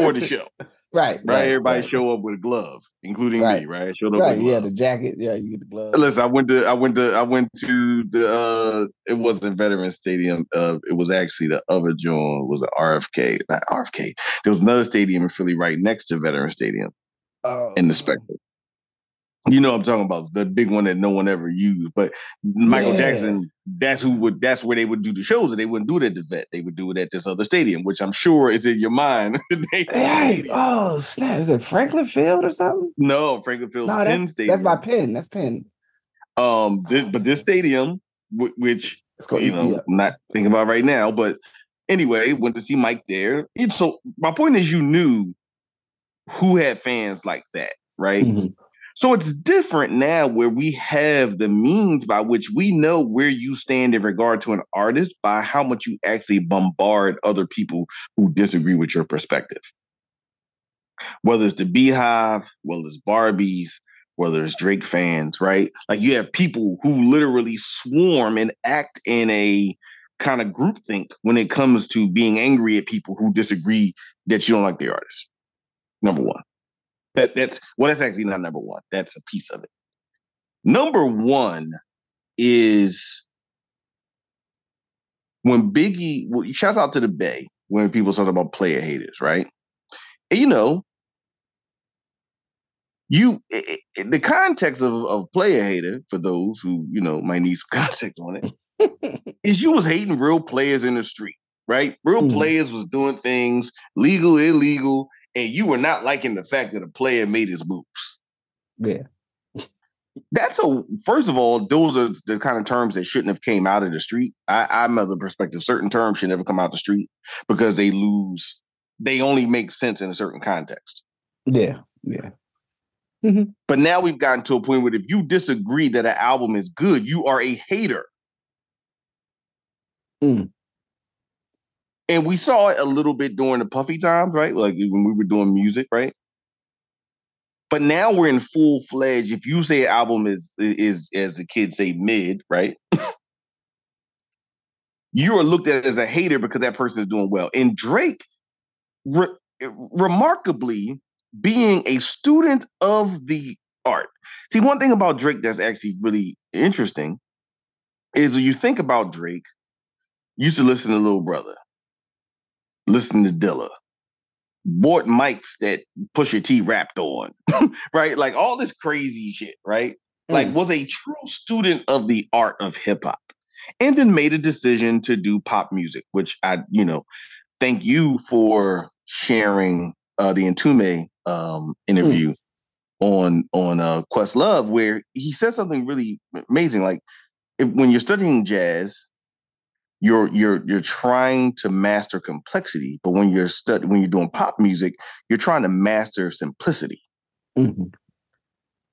or the show. Right, right. Everybody right. show up with a glove, including right. me. Right, showed up. Right, yeah, the jacket. Yeah, you get the glove. Listen, I went to, I went to, I went to the. uh It wasn't Veterans Stadium. Uh It was actually the other joint. Was it RFK? Not RFK. There was another stadium in Philly right next to Veterans Stadium. Oh. In the Spectrum. You know I'm talking about the big one that no one ever used. But Michael yeah. Jackson, that's who would that's where they would do the shows, and they wouldn't do it at the vet. They would do it at this other stadium, which I'm sure is in your mind. hey, oh snap! Is it Franklin Field or something? No, Franklin Field. No, that's, Stadium. that's my Penn. That's Penn. Um, this, but this stadium, which you know, I'm not thinking about right now, but anyway, went to see Mike there. And so my point is, you knew who had fans like that, right? Mm-hmm. So it's different now where we have the means by which we know where you stand in regard to an artist by how much you actually bombard other people who disagree with your perspective. Whether it's the BeyHive, whether it's Barbies, whether it's Drake fans, right? Like you have people who literally swarm and act in a kind of groupthink when it comes to being angry at people who disagree that you don't like the artist. Number one. That that's well, that's actually not number one. That's a piece of it. Number one is when Biggie. Well, shouts out to the Bay when people talk about player haters, right? And, you know, you it, it, the context of, of player hater for those who you know might need some context on it is you was hating real players in the street, right? Real mm. players was doing things legal, illegal, and you were not liking the fact that a player made his moves. Yeah. That's a first of all, those are the kind of terms that shouldn't have came out of the street. I, I'm of the perspective certain terms should never come out the street because they lose. They only make sense in a certain context. Yeah, yeah. Mm-hmm. But now we've gotten to a point where if you disagree that an album is good, you are a hater. Mm. And we saw it a little bit during the puffy times, right? Like when we were doing music, right? But now we're in full fledged. If you say an album is is as the kids say mid, right? you are looked at as a hater because that person is doing well. And Drake, re- remarkably, being a student of the art. See, one thing about Drake that's actually really interesting is when you think about Drake, used to listen to Little Brother listening to Dilla, bought mics that Pusha T rapped on, right? Like all this crazy shit, right? Mm. Like was a true student of the art of hip hop, and then made a decision to do pop music, which I, you know, thank you for sharing uh, the Entombed um, interview. Mm. On on uh, Questlove, where he says something really amazing. Like if, when you're studying jazz, you're you're you're trying to master complexity, but when you're stud- when you're doing pop music, you're trying to master simplicity. Mm-hmm.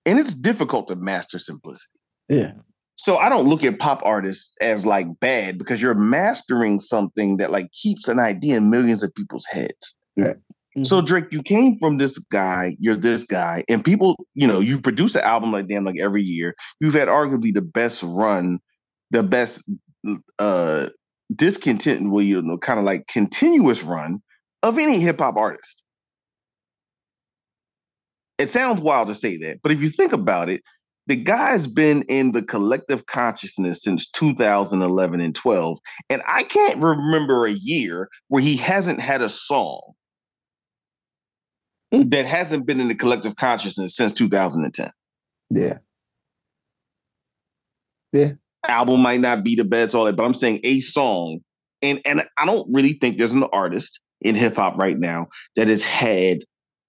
And it's difficult to master simplicity. Yeah. So I don't look at pop artists as like bad because you're mastering something that like keeps an idea in millions of people's heads. Yeah. Mm-hmm. So Drake, you came from this guy, you're this guy, and people, you know, you've produced an album like damn like every year. You've had arguably the best run, the best uh discontent well you know kind of like continuous run of any hip hop artist. It sounds wild to say that but if you think about it the guy's been in the collective consciousness since 2011 and 12 and i can't remember a year where he hasn't had a song hmm. that hasn't been in the collective consciousness since 2010 yeah. Yeah album might not be the best, all that, but I'm saying a song. And and I don't really think there's an artist in hip hop right now that has had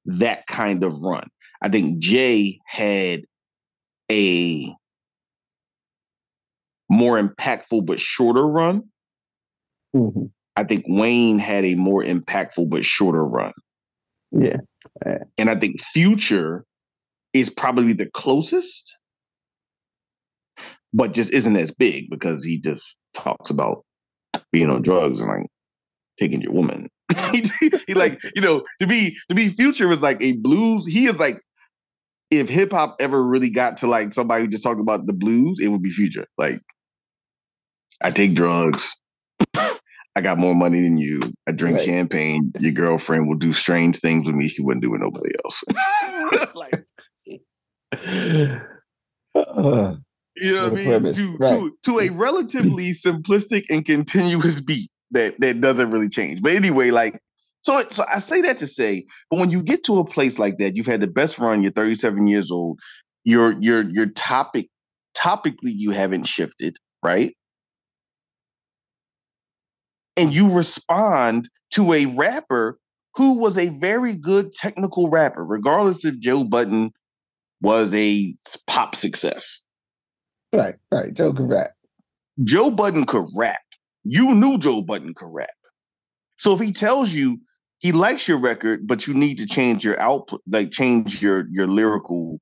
that kind of run. I think Jay had a more impactful but shorter run. Mm-hmm. I think Wayne had a more impactful but shorter run. Yeah. And I think Future is probably the closest but just isn't as big because he just talks about being on drugs and like taking your woman he, he like you know to be to be Future is like a blues. He is like if hip hop ever really got to like somebody who just talked about the blues, it would be Future. Like I take drugs. I got more money than you. I drink right. champagne. Your girlfriend will do strange things with me she wouldn't do with nobody else. like, uh, you know what I mean? To, right. to, to a relatively simplistic and continuous beat that that doesn't really change. But anyway, like so so I say that to say, but when you get to a place like that, you've had the best run, you're 37 years old, your your your topic topically you haven't shifted, right? And you respond to a rapper who was a very good technical rapper, regardless if Joe Budden was a pop success. Right, right. Joe could rap. Joe Budden could rap. You knew Joe Budden could rap. So if he tells you he likes your record, but you need to change your output, like change your your lyrical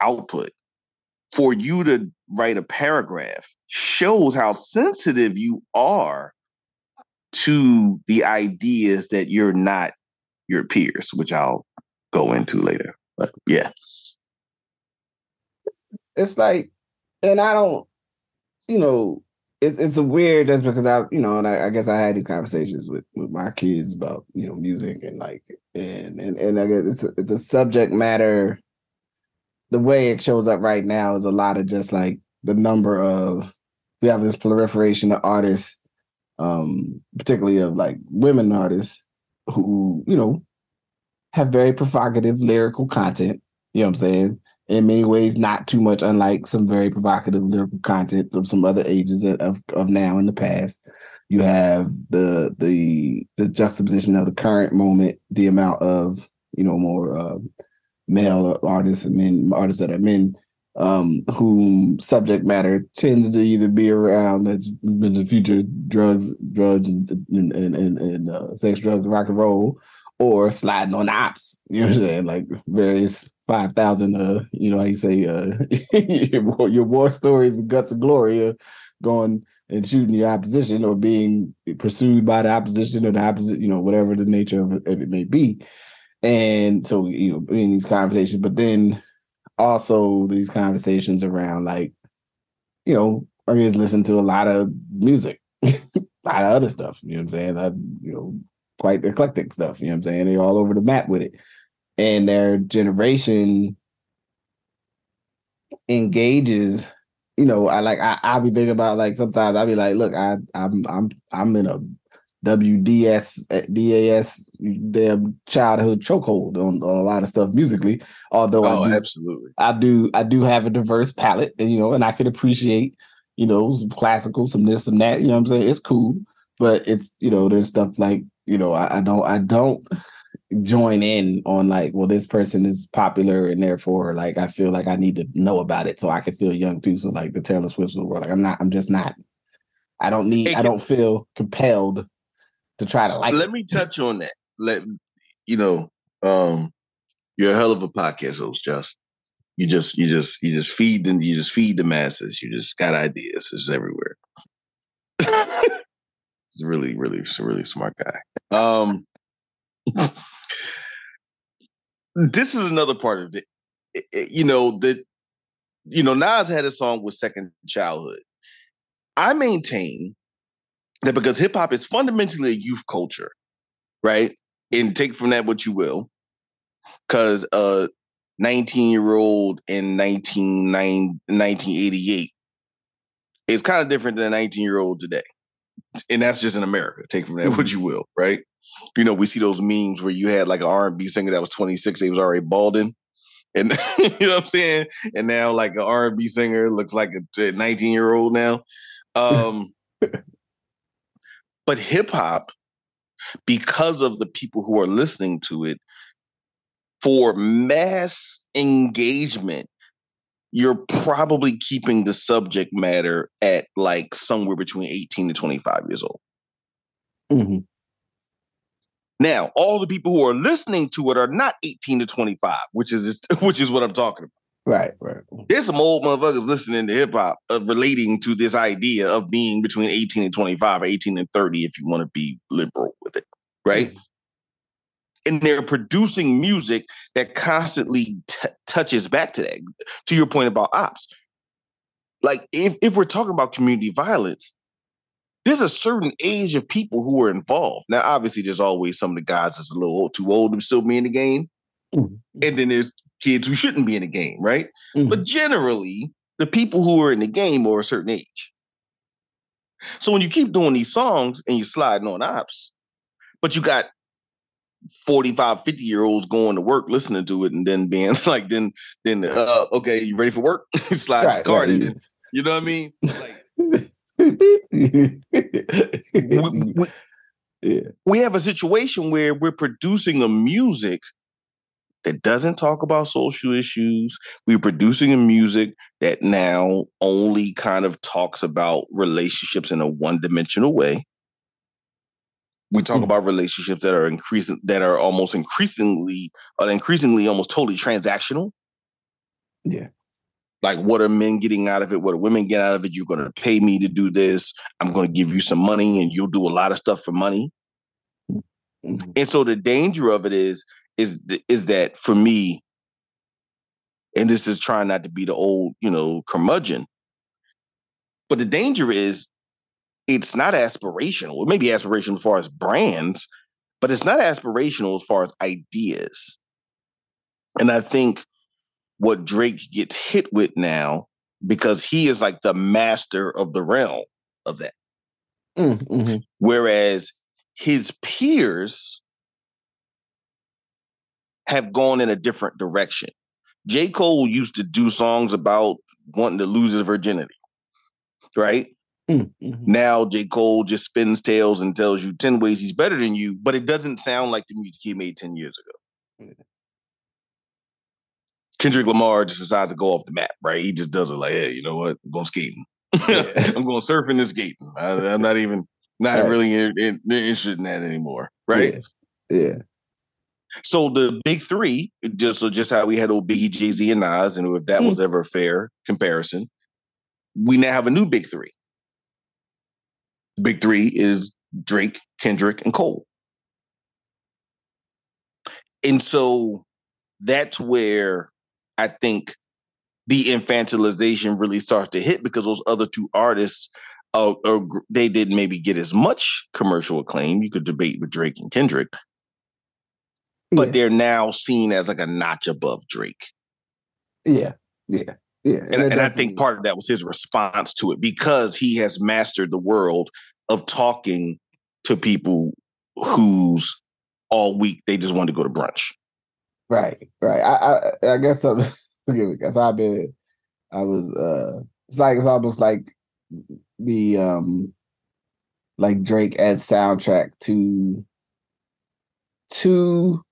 output for you to write a paragraph, shows how sensitive you are to the ideas that you're not your peers, which I'll go into later. But yeah. It's like and I don't, you know, it's it's weird just because I, you know, and I, I, guess I had these conversations with with my kids about you know music and like and and and I guess it's a, it's a subject matter. The way it shows up right now is a lot of just like the number of we have this proliferation of artists, um, particularly of like women artists who you know have very provocative lyrical content. You know what I'm saying? In many ways not too much unlike some very provocative lyrical content of some other ages of, of now in the past. You have the the the juxtaposition of the current moment the amount of you know more uh, male artists and men artists that are men um whom subject matter tends to either be around that's in the future drugs drugs and and and, and uh, sex drugs rock and roll or sliding on ops. You know what i'm saying? Like various five thousand. Uh, you know how you say uh, your, your war stories, guts of glory, uh, going and shooting your opposition or being pursued by the opposition or the opposite, you know, whatever the nature of it, of it may be. And so you know, in these conversations, but then also these conversations around like, you know, or is listen to a lot of music, a lot of other stuff. You know what I'm saying? I, you know, quite eclectic stuff. You know what I'm saying? They're all over the map with it and their generation engages you know i like i i be thinking about like sometimes i be like look i i'm i'm i'm in a wds eh, das damn childhood chokehold on, on a lot of stuff musically although oh, I do, absolutely. I do i do have a diverse palette and you know and i can appreciate you know some classical some this some that you know what i'm saying? It's cool but it's you know there's stuff like you know I, I don't i don't join in on like, well, this person is popular and therefore like I feel like I need to know about it so I can feel young too. So like the Taylor Swift of the world, like I'm not, I'm just not. I don't need. I don't feel compelled to try to like. Let it. me touch on that. Let you know. Um, you're a hell of a podcast host, Just. You just, you just, you just feed them. You just feed the masses. You just got ideas. It's everywhere. It's really, really, really smart guy. Um, this is another part of it. You know that you know Nas had a song with Second Childhood. I maintain that because hip hop is fundamentally a youth culture, right? And take from that what you will, because uh, a 19 year old in 19, 1988 is kind of different than a 19 year old today. And that's just in America. Take from that what mm-hmm. you will, right? You know, we see those memes where you had like an R&B singer that was 26, they was already balding. And you know what I'm saying? And now like an R&B singer looks like a 19 year old now. Um, but hip hop, because of the people who are listening to it, for mass engagement, you're probably keeping the subject matter at like somewhere between 18 to 25 years old. Mm-hmm. Now, all the people who are listening to it are not 18 to 25, which is which is what I'm talking about. Right, right. There's some old motherfuckers listening to hip hop uh, relating to this idea of being between 18 and 25 or 18 and 30 if you want to be liberal with it, right? Mm-hmm. And they're producing music that constantly t- touches back to that. To your point about ops, like if if we're talking about community violence, there's a certain age of people who are involved. Now, obviously, there's always some of the guys that's a little too old to still be in the game, mm-hmm. and then there's kids who shouldn't be in the game, right? Mm-hmm. But generally, the people who are in the game are a certain age. So when you keep doing these songs and you're sliding on ops, but you got 45, 50 year olds going to work listening to it and then being like, then, then, uh, okay, you ready for work? Slide right, your card right. in. You know what I mean? Like, we, we, yeah. we have a situation where we're producing a music that doesn't talk about social issues. We're producing a music that now only kind of talks about relationships in a one-dimensional way. We talk mm-hmm. about relationships that are increasing that are almost increasingly uh, increasingly almost totally transactional. Yeah. Like what are men getting out of it? What are women get out of it? You're gonna pay me to do this. I'm gonna give you some money and you'll do a lot of stuff for money. Mm-hmm. And so the danger of it is is is that for me, and this is trying not to be the old, you know, curmudgeon. But the danger is it's not aspirational. It may be aspirational as far as brands, but it's not aspirational as far as ideas. And I think what Drake gets hit with now, because he is like the master of the realm of that. Mm, mm-hmm. Whereas his peers have gone in a different direction. J. Cole used to do songs about wanting to lose his virginity, right? Mm, mm-hmm. Now J. Cole just spins tales and tells you 10 ways he's better than you, but it doesn't sound like the music he made 10 years ago. Kendrick Lamar just decides to go off the map, right? He just does it like, hey, you know what? I'm going skating. Yeah. I'm going surfing and skating. I, am not even, not right. really in, in, interested in that anymore, right? Yeah. yeah. So the big three, just so just how we had old Biggie, Jay Z, and Nas, and if that mm. was ever a fair comparison, we now have a new big three. The big three is Drake, Kendrick, and Cole. And so that's where I think the infantilization really starts to hit because those other two artists, uh, uh, they didn't maybe get as much commercial acclaim. You could debate with Drake and Kendrick, but yeah. they're now seen as like a notch above Drake. Yeah, yeah, yeah. And, and, and I think part of that was his response to it because he has mastered the world of talking to people who's all week they just want to go to brunch. Right, right. I I, I guess I'm forgive me because I've been I was uh it's like it's almost like the um like Drake as soundtrack to to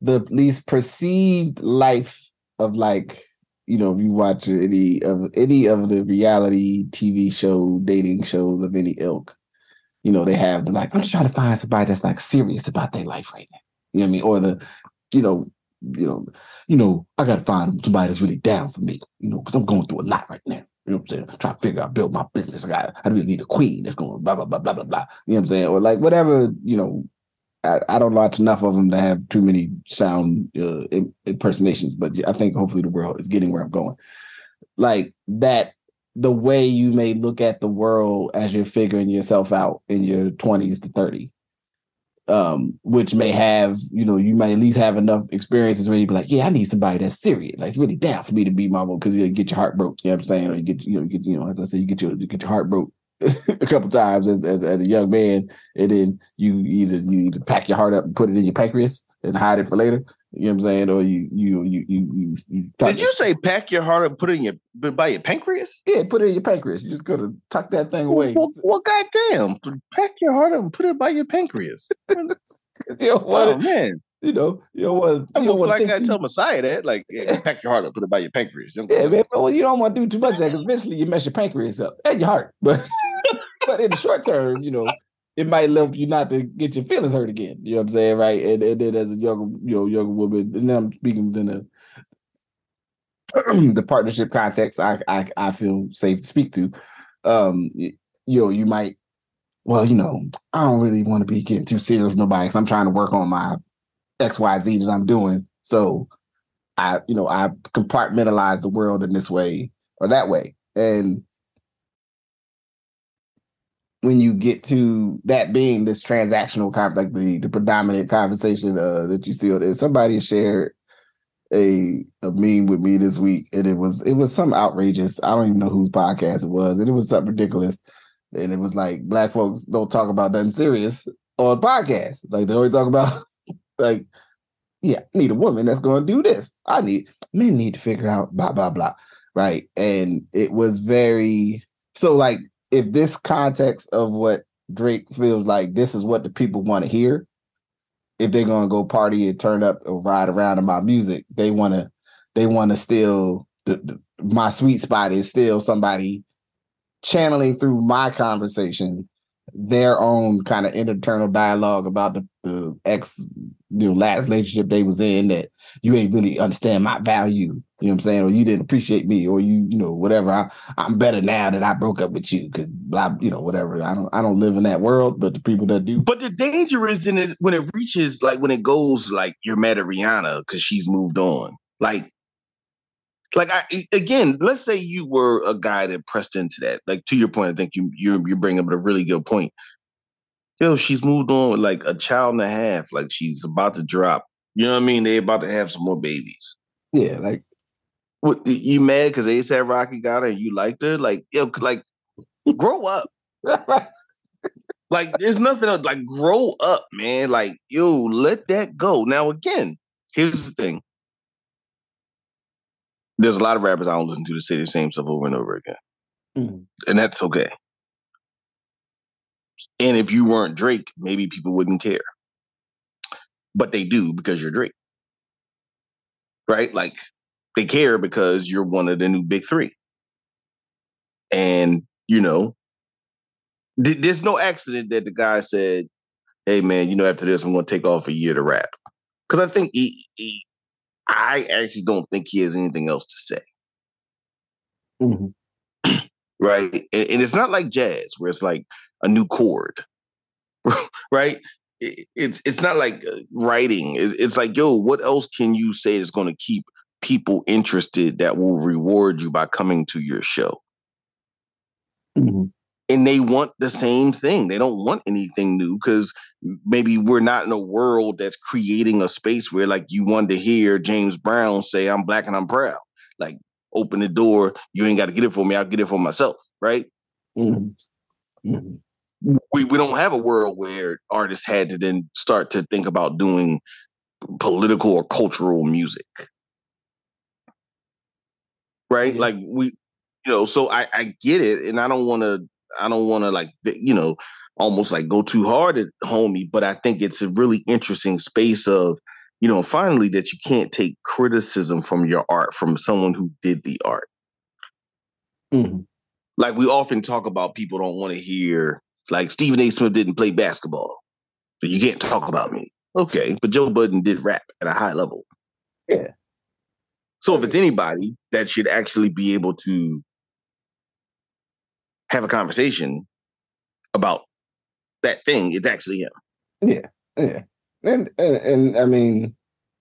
the least perceived life of like you know if you watch any of any of the reality TV show dating shows of any ilk, you know they have the like I'm just trying to find somebody that's like serious about their life right now. You know what I mean? Or the you know you know you know I got to find somebody that's really down for me. You know because I'm going through a lot right now. You know what I'm saying? Try to figure out, build my business. I got, I really need a queen that's going blah blah blah blah blah blah. You know what I'm saying? Or like whatever you know I, I, don't watch enough of them to have too many sound uh, impersonations, but I think hopefully the world is getting where I'm going. Like that, the way you may look at the world as you're figuring yourself out in your 20s to 30, um, which may have, you know, you might at least have enough experiences where you be like, yeah, I need somebody that's serious, like really down for me to be my mom because you get your heart broke. You know what I'm saying? Or you get, you know, you get, you know, as I say, you get your you get your heart broke a couple times as, as, as a young man, and then you either you either pack your heart up and put it in your pancreas and hide it for later. You know what I'm saying? Or you you you you you. Did you say pack your heart up, put it in your by your pancreas? Yeah, put it in your pancreas. You just gotta tuck that thing away. Well, well goddamn, pack your heart up and put it by your pancreas. you know what? Oh man. You know, you don't want. You don't want like I tell Messiah that, like, yeah, pack your heart up, put it by your pancreas. You yeah, man. Well, you don't want to do too much of that because eventually you mess your pancreas up and your heart. But but in the short term, you know, it might help you not to get your feelings hurt again. You know what I'm saying, right? And, and then as a young, you know, younger woman, and then I'm speaking within the the partnership context, I, I I feel safe to speak to. Um, you know, you might well, you know, I don't really want to be getting too serious nobody because I'm trying to work on my XYZ that I'm doing. So I, you know, I compartmentalize the world in this way or that way. And when you get to that being this transactional kind like the the predominant conversation uh, that you see there, somebody shared a a meme with me this week, and it was it was some outrageous. I don't even know whose podcast it was, and it was something ridiculous. And it was like black folks don't talk about nothing serious on podcasts. Like they only talk about like, yeah, need a woman that's going to do this. I need men need to figure out blah blah blah, right? And it was very so like if this context of what Drake feels like this is what the people want to hear, if they're gonna go party and turn up or ride around to my music, they wanna they wanna still the, the, my sweet spot is still somebody channeling through my conversation their own kind of internal dialogue about the, the ex you know last relationship they was in that you ain't really understand my value you know what i'm saying or you didn't appreciate me or you you know whatever I, i'm better now that i broke up with you because blah you know whatever i don't i don't live in that world but the people that do. But the danger is in it when it reaches like when it goes like you're mad at rihanna because she's moved on. Like like I again, let's say you were a guy that pressed into that. Like to your point, I think you you you bring up a really good point. Yo, she's moved on with like a child and a half. Like she's about to drop. You know what I mean? They about to have some more babies. Yeah, like what you mad because ASAP Rocky got her and you liked her? Like, yo, like grow up. like there's nothing else. Like grow up, man. Like, yo, let that go. Now again, here's the thing there's a lot of rappers I don't listen to to say the same stuff over and over again. Mm. And that's okay. And if you weren't Drake, maybe people wouldn't care. But they do because you're Drake. Right? Like they care because you're one of the new big three. And, you know, th- there's no accident that the guy said, hey, man, you know, after this, I'm going to take off a year to rap. Because I think he, he, I actually don't think he has anything else to say. Mm-hmm. right? And, and, it's not like jazz where it's like a new chord, right? It, it's it's not like uh, writing. It, it's like, yo, what else can you say is going to keep people interested that will reward you by coming to your show? Mm-hmm and they want the same thing. They don't want anything new because maybe we're not in a world that's creating a space where like you want to hear James Brown say, I'm black and I'm proud. Like open the door. You ain't got to get it for me. I'll get it for myself. Right. Mm-hmm. Mm-hmm. We, we don't have a world where artists had to then start to think about doing political or cultural music. Right. Yeah. Like we, you know, so I, I get it. And I don't want to I don't want to like you know almost like go too hard at homie, but I think it's a really interesting space of you know finally that you can't take criticism from your art from someone who did the art. Mm-hmm. Like we often talk about, people don't want to hear like Stephen A. Smith didn't play basketball, so you can't talk about me. Okay, but Joe Budden did rap at a high level. Yeah. So if it's anybody that should actually be able to have a conversation about that thing, it's actually him. Yeah, yeah, and and, and I mean,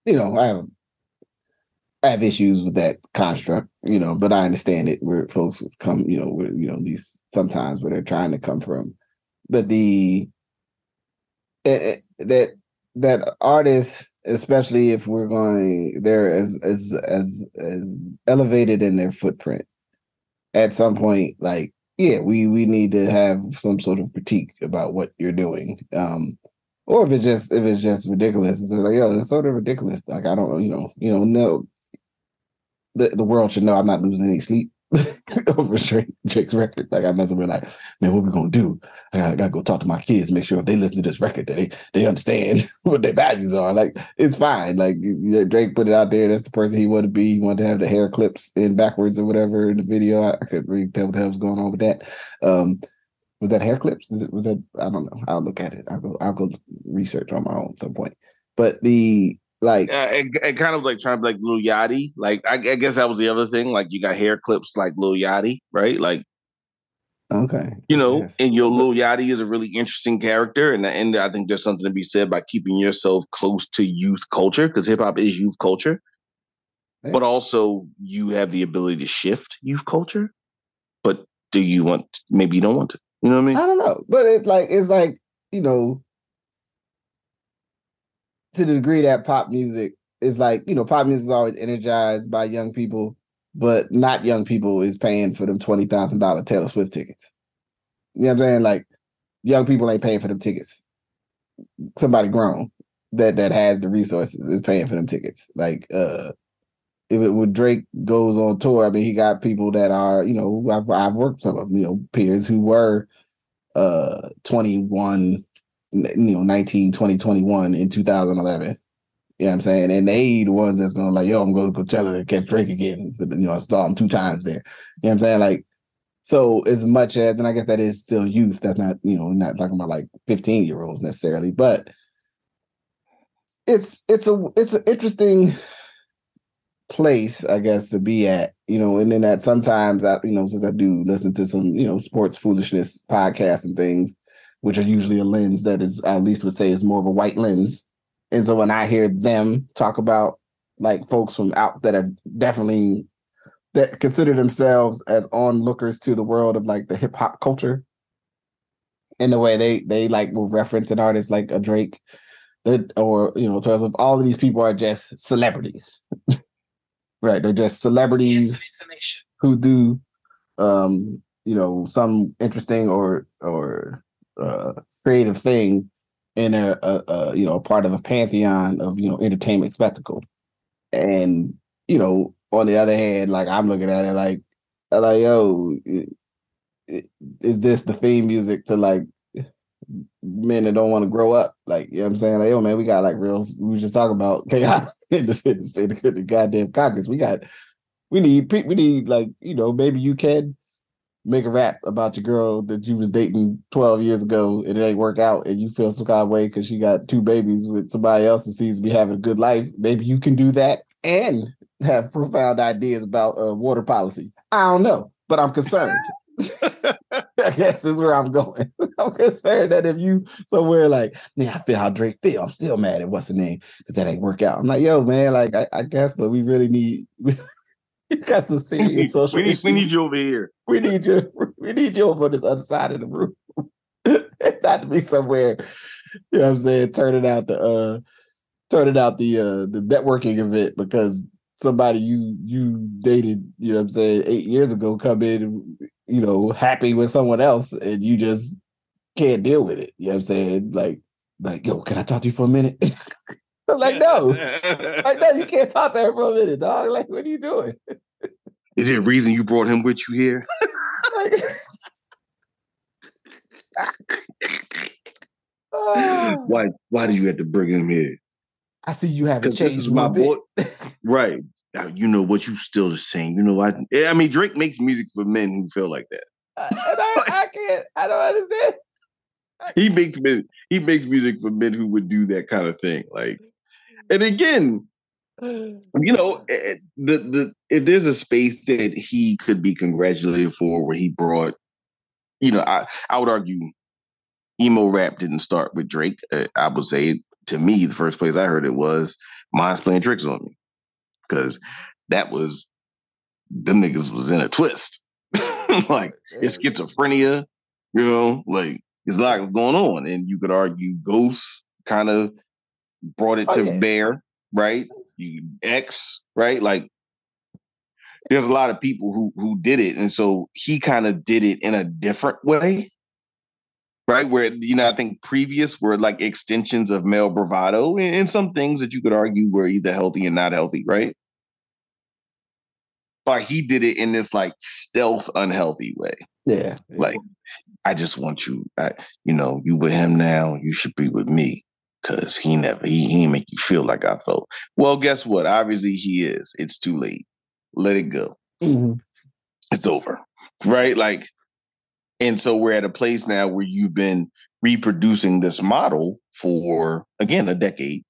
you know, I have I have issues with that construct, you know, but I understand it where folks come, you know, where you know these sometimes where they're trying to come from, but the uh, that that artists especially if we're going they're as as as as elevated in their footprint at some point like yeah, we we need to have some sort of critique about what you're doing. Um, or if it's just if it's just ridiculous, it's like, yo, it's sort of ridiculous. Like I don't, know, you know, you know, no, the the world should know I'm not losing any sleep over Drake's record. Like I must have been like, man, what we gonna do? I gotta, gotta, go talk to my kids, make sure if they listen to this record that they they understand what their values are. Like it's fine. Like Drake put it out there. That's the person he wanted to be. He wanted to have the hair clips in backwards or whatever in the video. I, I couldn't really tell what the hell was going on with that. Um, was that hair clips? Was that I don't know. I'll look at it. I'll go. I'll go research on my own some point. But the like uh, it, it, kind of like trying to be like Lil Yachty. Like I, I, guess that was the other thing. Like you got hair clips like Lil Yachty, right? Like Okay. You know, yes. and your Lil Yachty is a really interesting character, and and I think there's something to be said by keeping yourself close to youth culture because hip hop is youth culture. Yeah. But also, you have the ability to shift youth culture. But do you want? Maybe you don't want to. You know what I mean? I don't know, but it's like it's like you know, to the degree that pop music is like you know, pop music is always energized by young people but not young people is paying for them twenty thousand dollar Taylor Swift tickets. You know what I'm saying? Like young people ain't paying for them tickets. Somebody grown that that has the resources is paying for them tickets. Like uh if it when Drake goes on tour, I mean he got people that are, you know, I've, I've worked some of you know peers who were uh 21 you know 19 20 21 in 2011 you know what I'm saying? And they the ones that's gonna like, yo, I'm going to Coachella and catch Drake again. You know, I saw him two times there. You know what I'm saying? Like, so as much as, and I guess that is still youth. That's not, you know, not talking about like 15 year olds necessarily, but it's it's a it's an interesting place, I guess, to be at, you know, and then that sometimes I, you know, since I do listen to some, you know, sports foolishness podcasts and things, which are usually a lens that is, I at least would say is more of a white lens and so when I hear them talk about like folks from out that are definitely that consider themselves as onlookers to the world of like the hip hop culture, in the way they they like will reference an artist like a Drake, that or you know, 12 all of these people are just celebrities. right. They're just celebrities who do um, you know, some interesting or or uh creative thing and a, a, you know a part of a pantheon of you know entertainment spectacle. And you know, on the other hand, like I'm looking at it like, like yo, is this the theme music to like men that don't want to grow up? Like you know what I'm saying? Like yo, man, we got like real. We just talking about chaos in the, in the, the goddamn Congress. We got we need we need like you know maybe you can make a rap about your girl that you was dating 12 years ago and it ain't work out and you feel some kind of way because she got two babies with somebody else and seems to be having a good life, maybe you can do that and have profound ideas about uh, water policy. I don't know, but I'm concerned. I guess is where I'm going. I'm concerned that if you somewhere like, yeah, I feel how Drake feel. I'm still mad at what's the name because that ain't work out. I'm like, yo, man, like I, I guess, but we really need you got some serious social. we, need, we need you over here. We need you. We need you over this other side of the room. Not to be somewhere. You know what I'm saying? Turning out the uh turning out the uh the networking event because somebody you you dated, you know what I'm saying, eight years ago come in, you know, happy with someone else and you just can't deal with it. You know what I'm saying? Like, like, yo, can I talk to you for a minute? I'm like, no. like, no, you can't talk to her for a minute, dog. Like, what are you doing? Is there a reason you brought him with you here? like, why why do you have to bring him here? I see you haven't changed my boy. right. Now, you know what you still the same. You know, I I mean Drake makes music for men who feel like that. Uh, and I, I can't I don't understand. he makes men, he makes music for men who would do that kind of thing. Like and again, you know, eh, eh, the the if there's a space that he could be congratulated for, where he brought, you know, I I would argue, emo rap didn't start with Drake. Uh, I would say to me, the first place I heard it was Mind's playing tricks on me, because that was them niggas was in a twist, like it's schizophrenia, you know, like it's a lot going on, and you could argue Ghost kind of brought it oh, to bear, right? X, right? Like there's a lot of people who who did it, and so he kind of did it in a different way, right? Where you know I think previous were like extensions of male bravado, and, and some things that you could argue were either healthy and not healthy, right? But he did it in this like stealth, unhealthy way. Yeah, like I just want you, I, you know, you with him now, you should be with me because he never he, he make you feel like I felt. Well, guess what? Obviously he is. It's too late. Let it go. Mm-hmm. It's over. Right? Like, and so we're at a place now where you've been reproducing this model for again a decade.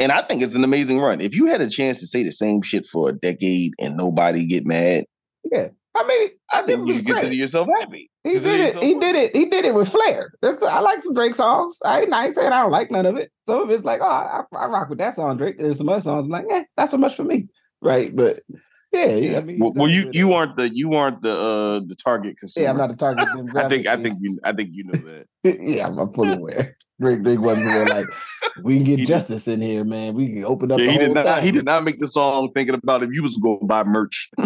And I think it's an amazing run. If you had a chance to say the same shit for a decade and nobody get mad, yeah, I mean, I think you consider yourself happy. He did it. He did it. He did it with flair. That's, I like some Drake songs. I ain't, I ain't saying I don't like none of it. Some of it's like, oh, I, I rock with that song, Drake. There's some other songs I'm like, eh, that's so much for me, right? But yeah, I mean, well, well you you aren't the you aren't the uh the target consumer. Yeah, I'm not the target. I think I think you I think you know that. yeah, I'm, I'm fully aware. Drake Drake wasn't aware like we can get he justice did. in here, man. We can open up. Yeah, he did not. Thing. He did not make the song thinking about if you was going to buy merch.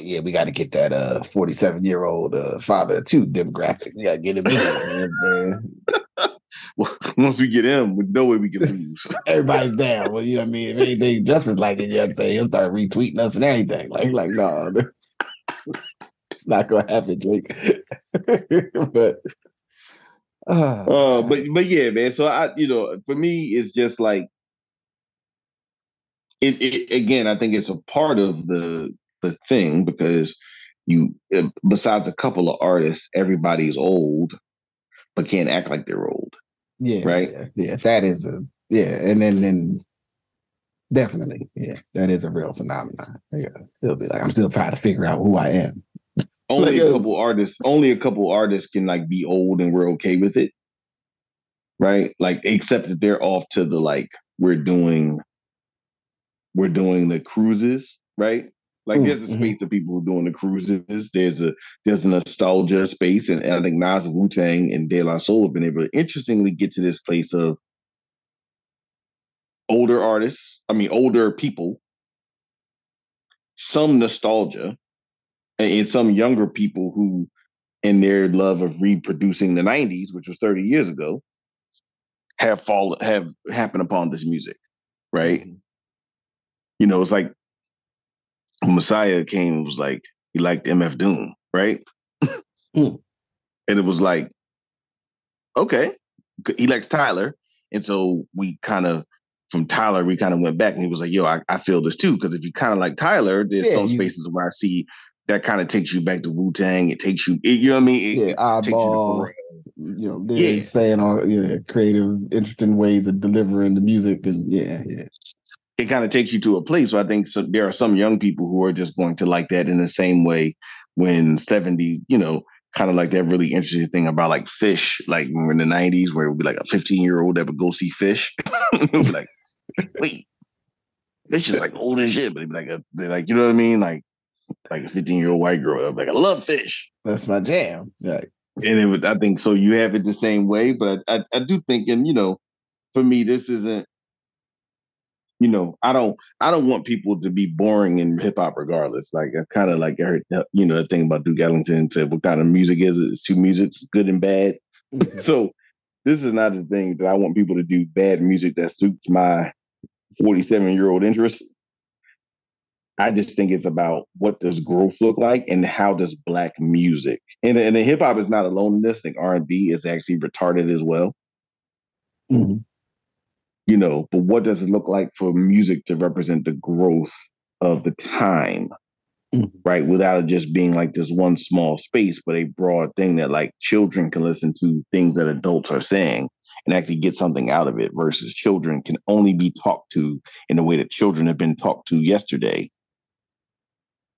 yeah, we got to get that uh 47 year old uh, father too demographic. We got to get him in. You know I'm saying? well, once we get him, with no way we can lose. Everybody's down. Well, you know what I mean? If anything justice like it, you know what I'm saying? He'll start retweeting us and anything. Like, like, no, it's not gonna happen, Drake. but uh, uh, but but yeah, man. So I, you know, for me, it's just like it, it again. I think it's a part of the the thing because you, eh, besides a couple of artists, everybody's old, but can't act like they're old. Yeah, right. Yeah, yeah that is a yeah, and then then definitely, yeah, that is a real phenomenon. Yeah, still be like I'm still trying to figure out who I am. Only like, a couple artists, only a couple artists can like be old and we're okay with it. Right? Like except that they're off to the like we're doing we're doing the cruises, right? Like there's a mm-hmm. space of people doing the cruises. There's a there's a nostalgia space, and, I think Nas Wu Tang and De La Soul have been able to interestingly get to this place of older artists. I mean, older people, some nostalgia, and some younger people who, in their love of reproducing the '90s, which was 30 years ago, have fallen have happened upon this music, right? You know, it's like Messiah came was like, he liked MF Doom, right? mm. And it was like, okay, he likes Tyler. And so we kind of, from Tyler, we kind of went back and he was like, yo, I, I feel this too. Because if you kind of like Tyler, there's yeah, some you, spaces where I see that kind of takes you back to Wu Tang. It takes you, it, you know what I mean? It, yeah, eyeball, you, you know, yeah. saying all you know, creative, interesting ways of delivering the music. And yeah, yeah it kind of takes you to a place. So I think there are some young people who are just going to like that in the same way when 70, you know, kind of like that really interesting thing about like Phish, like in the 90s where it would be like a 15 year old that would go see Phish. it would be like, wait, Phish is like old as shit, but it'd be like a they're like, you know what I mean? Like like a 15 year old white girl. like, I love Phish. That's my jam. Like and it would I think so you have it the same way, but I, I do think and you know, for me, this isn't you know, I don't I don't want people to be boring in hip hop regardless. Like I kind of like I heard you know the thing about Duke Ellington said what kind of music is it? It's two music's good and bad. Mm-hmm. so this is not the thing that I want people to do bad music that suits my 47 year old interest. I just think it's about what does growth look like and how does black music and, and hip hop is not alone in this. I think R and B is actually retarded as well. Mm-hmm you know, but what does it look like for music to represent the growth of the time? Mm-hmm. Right, without it just being like this one small space, but a broad thing that like children can listen to things that adults are saying and actually get something out of it versus children can only be talked to in the way that children have been talked to yesterday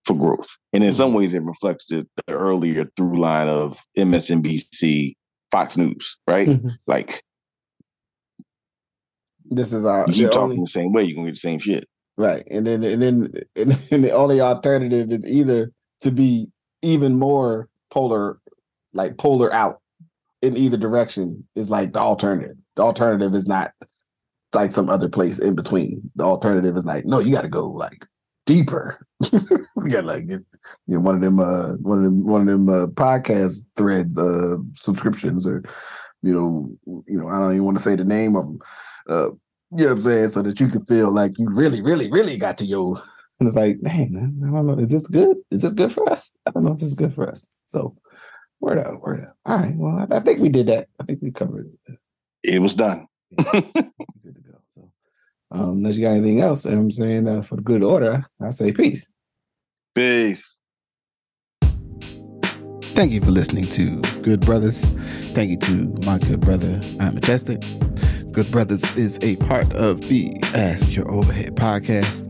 for growth. And in some mm-hmm. ways, it reflects the, the earlier through line of MSNBC, Fox News, right? Mm-hmm. Like this is our. You talking only, the same way, you're gonna get the same shit. Right, and then and then and, and the only alternative is either to be even more polar, like polar out in either direction is like the alternative. The alternative is not like some other place in between. The alternative is like, no, you got to go like deeper. you got like you know one of them uh one of them one of them uh, podcast threads uh subscriptions or you know you know I don't even want to say the name of them. Uh, you know what I'm saying? So that you can feel like you really, really, really got to your. And it's like, dang, man, I don't know. Is this good? Is this good for us? I don't know if this is good for us. So, word out, word out. All right. Well, I, I think we did that. I think we covered it. It was done. good to go. So, um, unless you got anything else, I'm saying uh, for the good order, I say peace. Peace. Thank you for listening to Good Brothers. Thank you to my good brother, I'm Majestic. Good Brothers is a part of the Ask Your Oldhead podcast.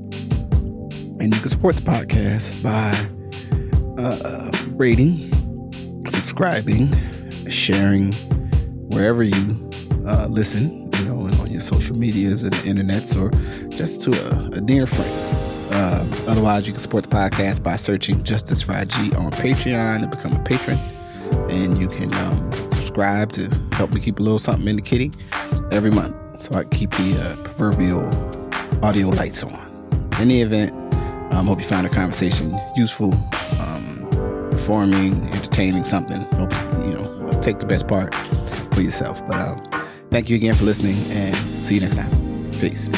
And you can support the podcast by uh, rating, subscribing, sharing wherever you uh, listen, you know, on your social medias and the internets or just to a, a dear friend. Uh, otherwise, you can support the podcast by searching Justice Rajee on Patreon and become a patron. And you can um, subscribe to help me keep a little something in the kitty every month so I keep the uh, proverbial audio lights on. In the event, um, hope you found the conversation useful, um, informing, entertaining, something. Hope you know take the best part for yourself. But um, thank you again for listening, and see you next time. Peace.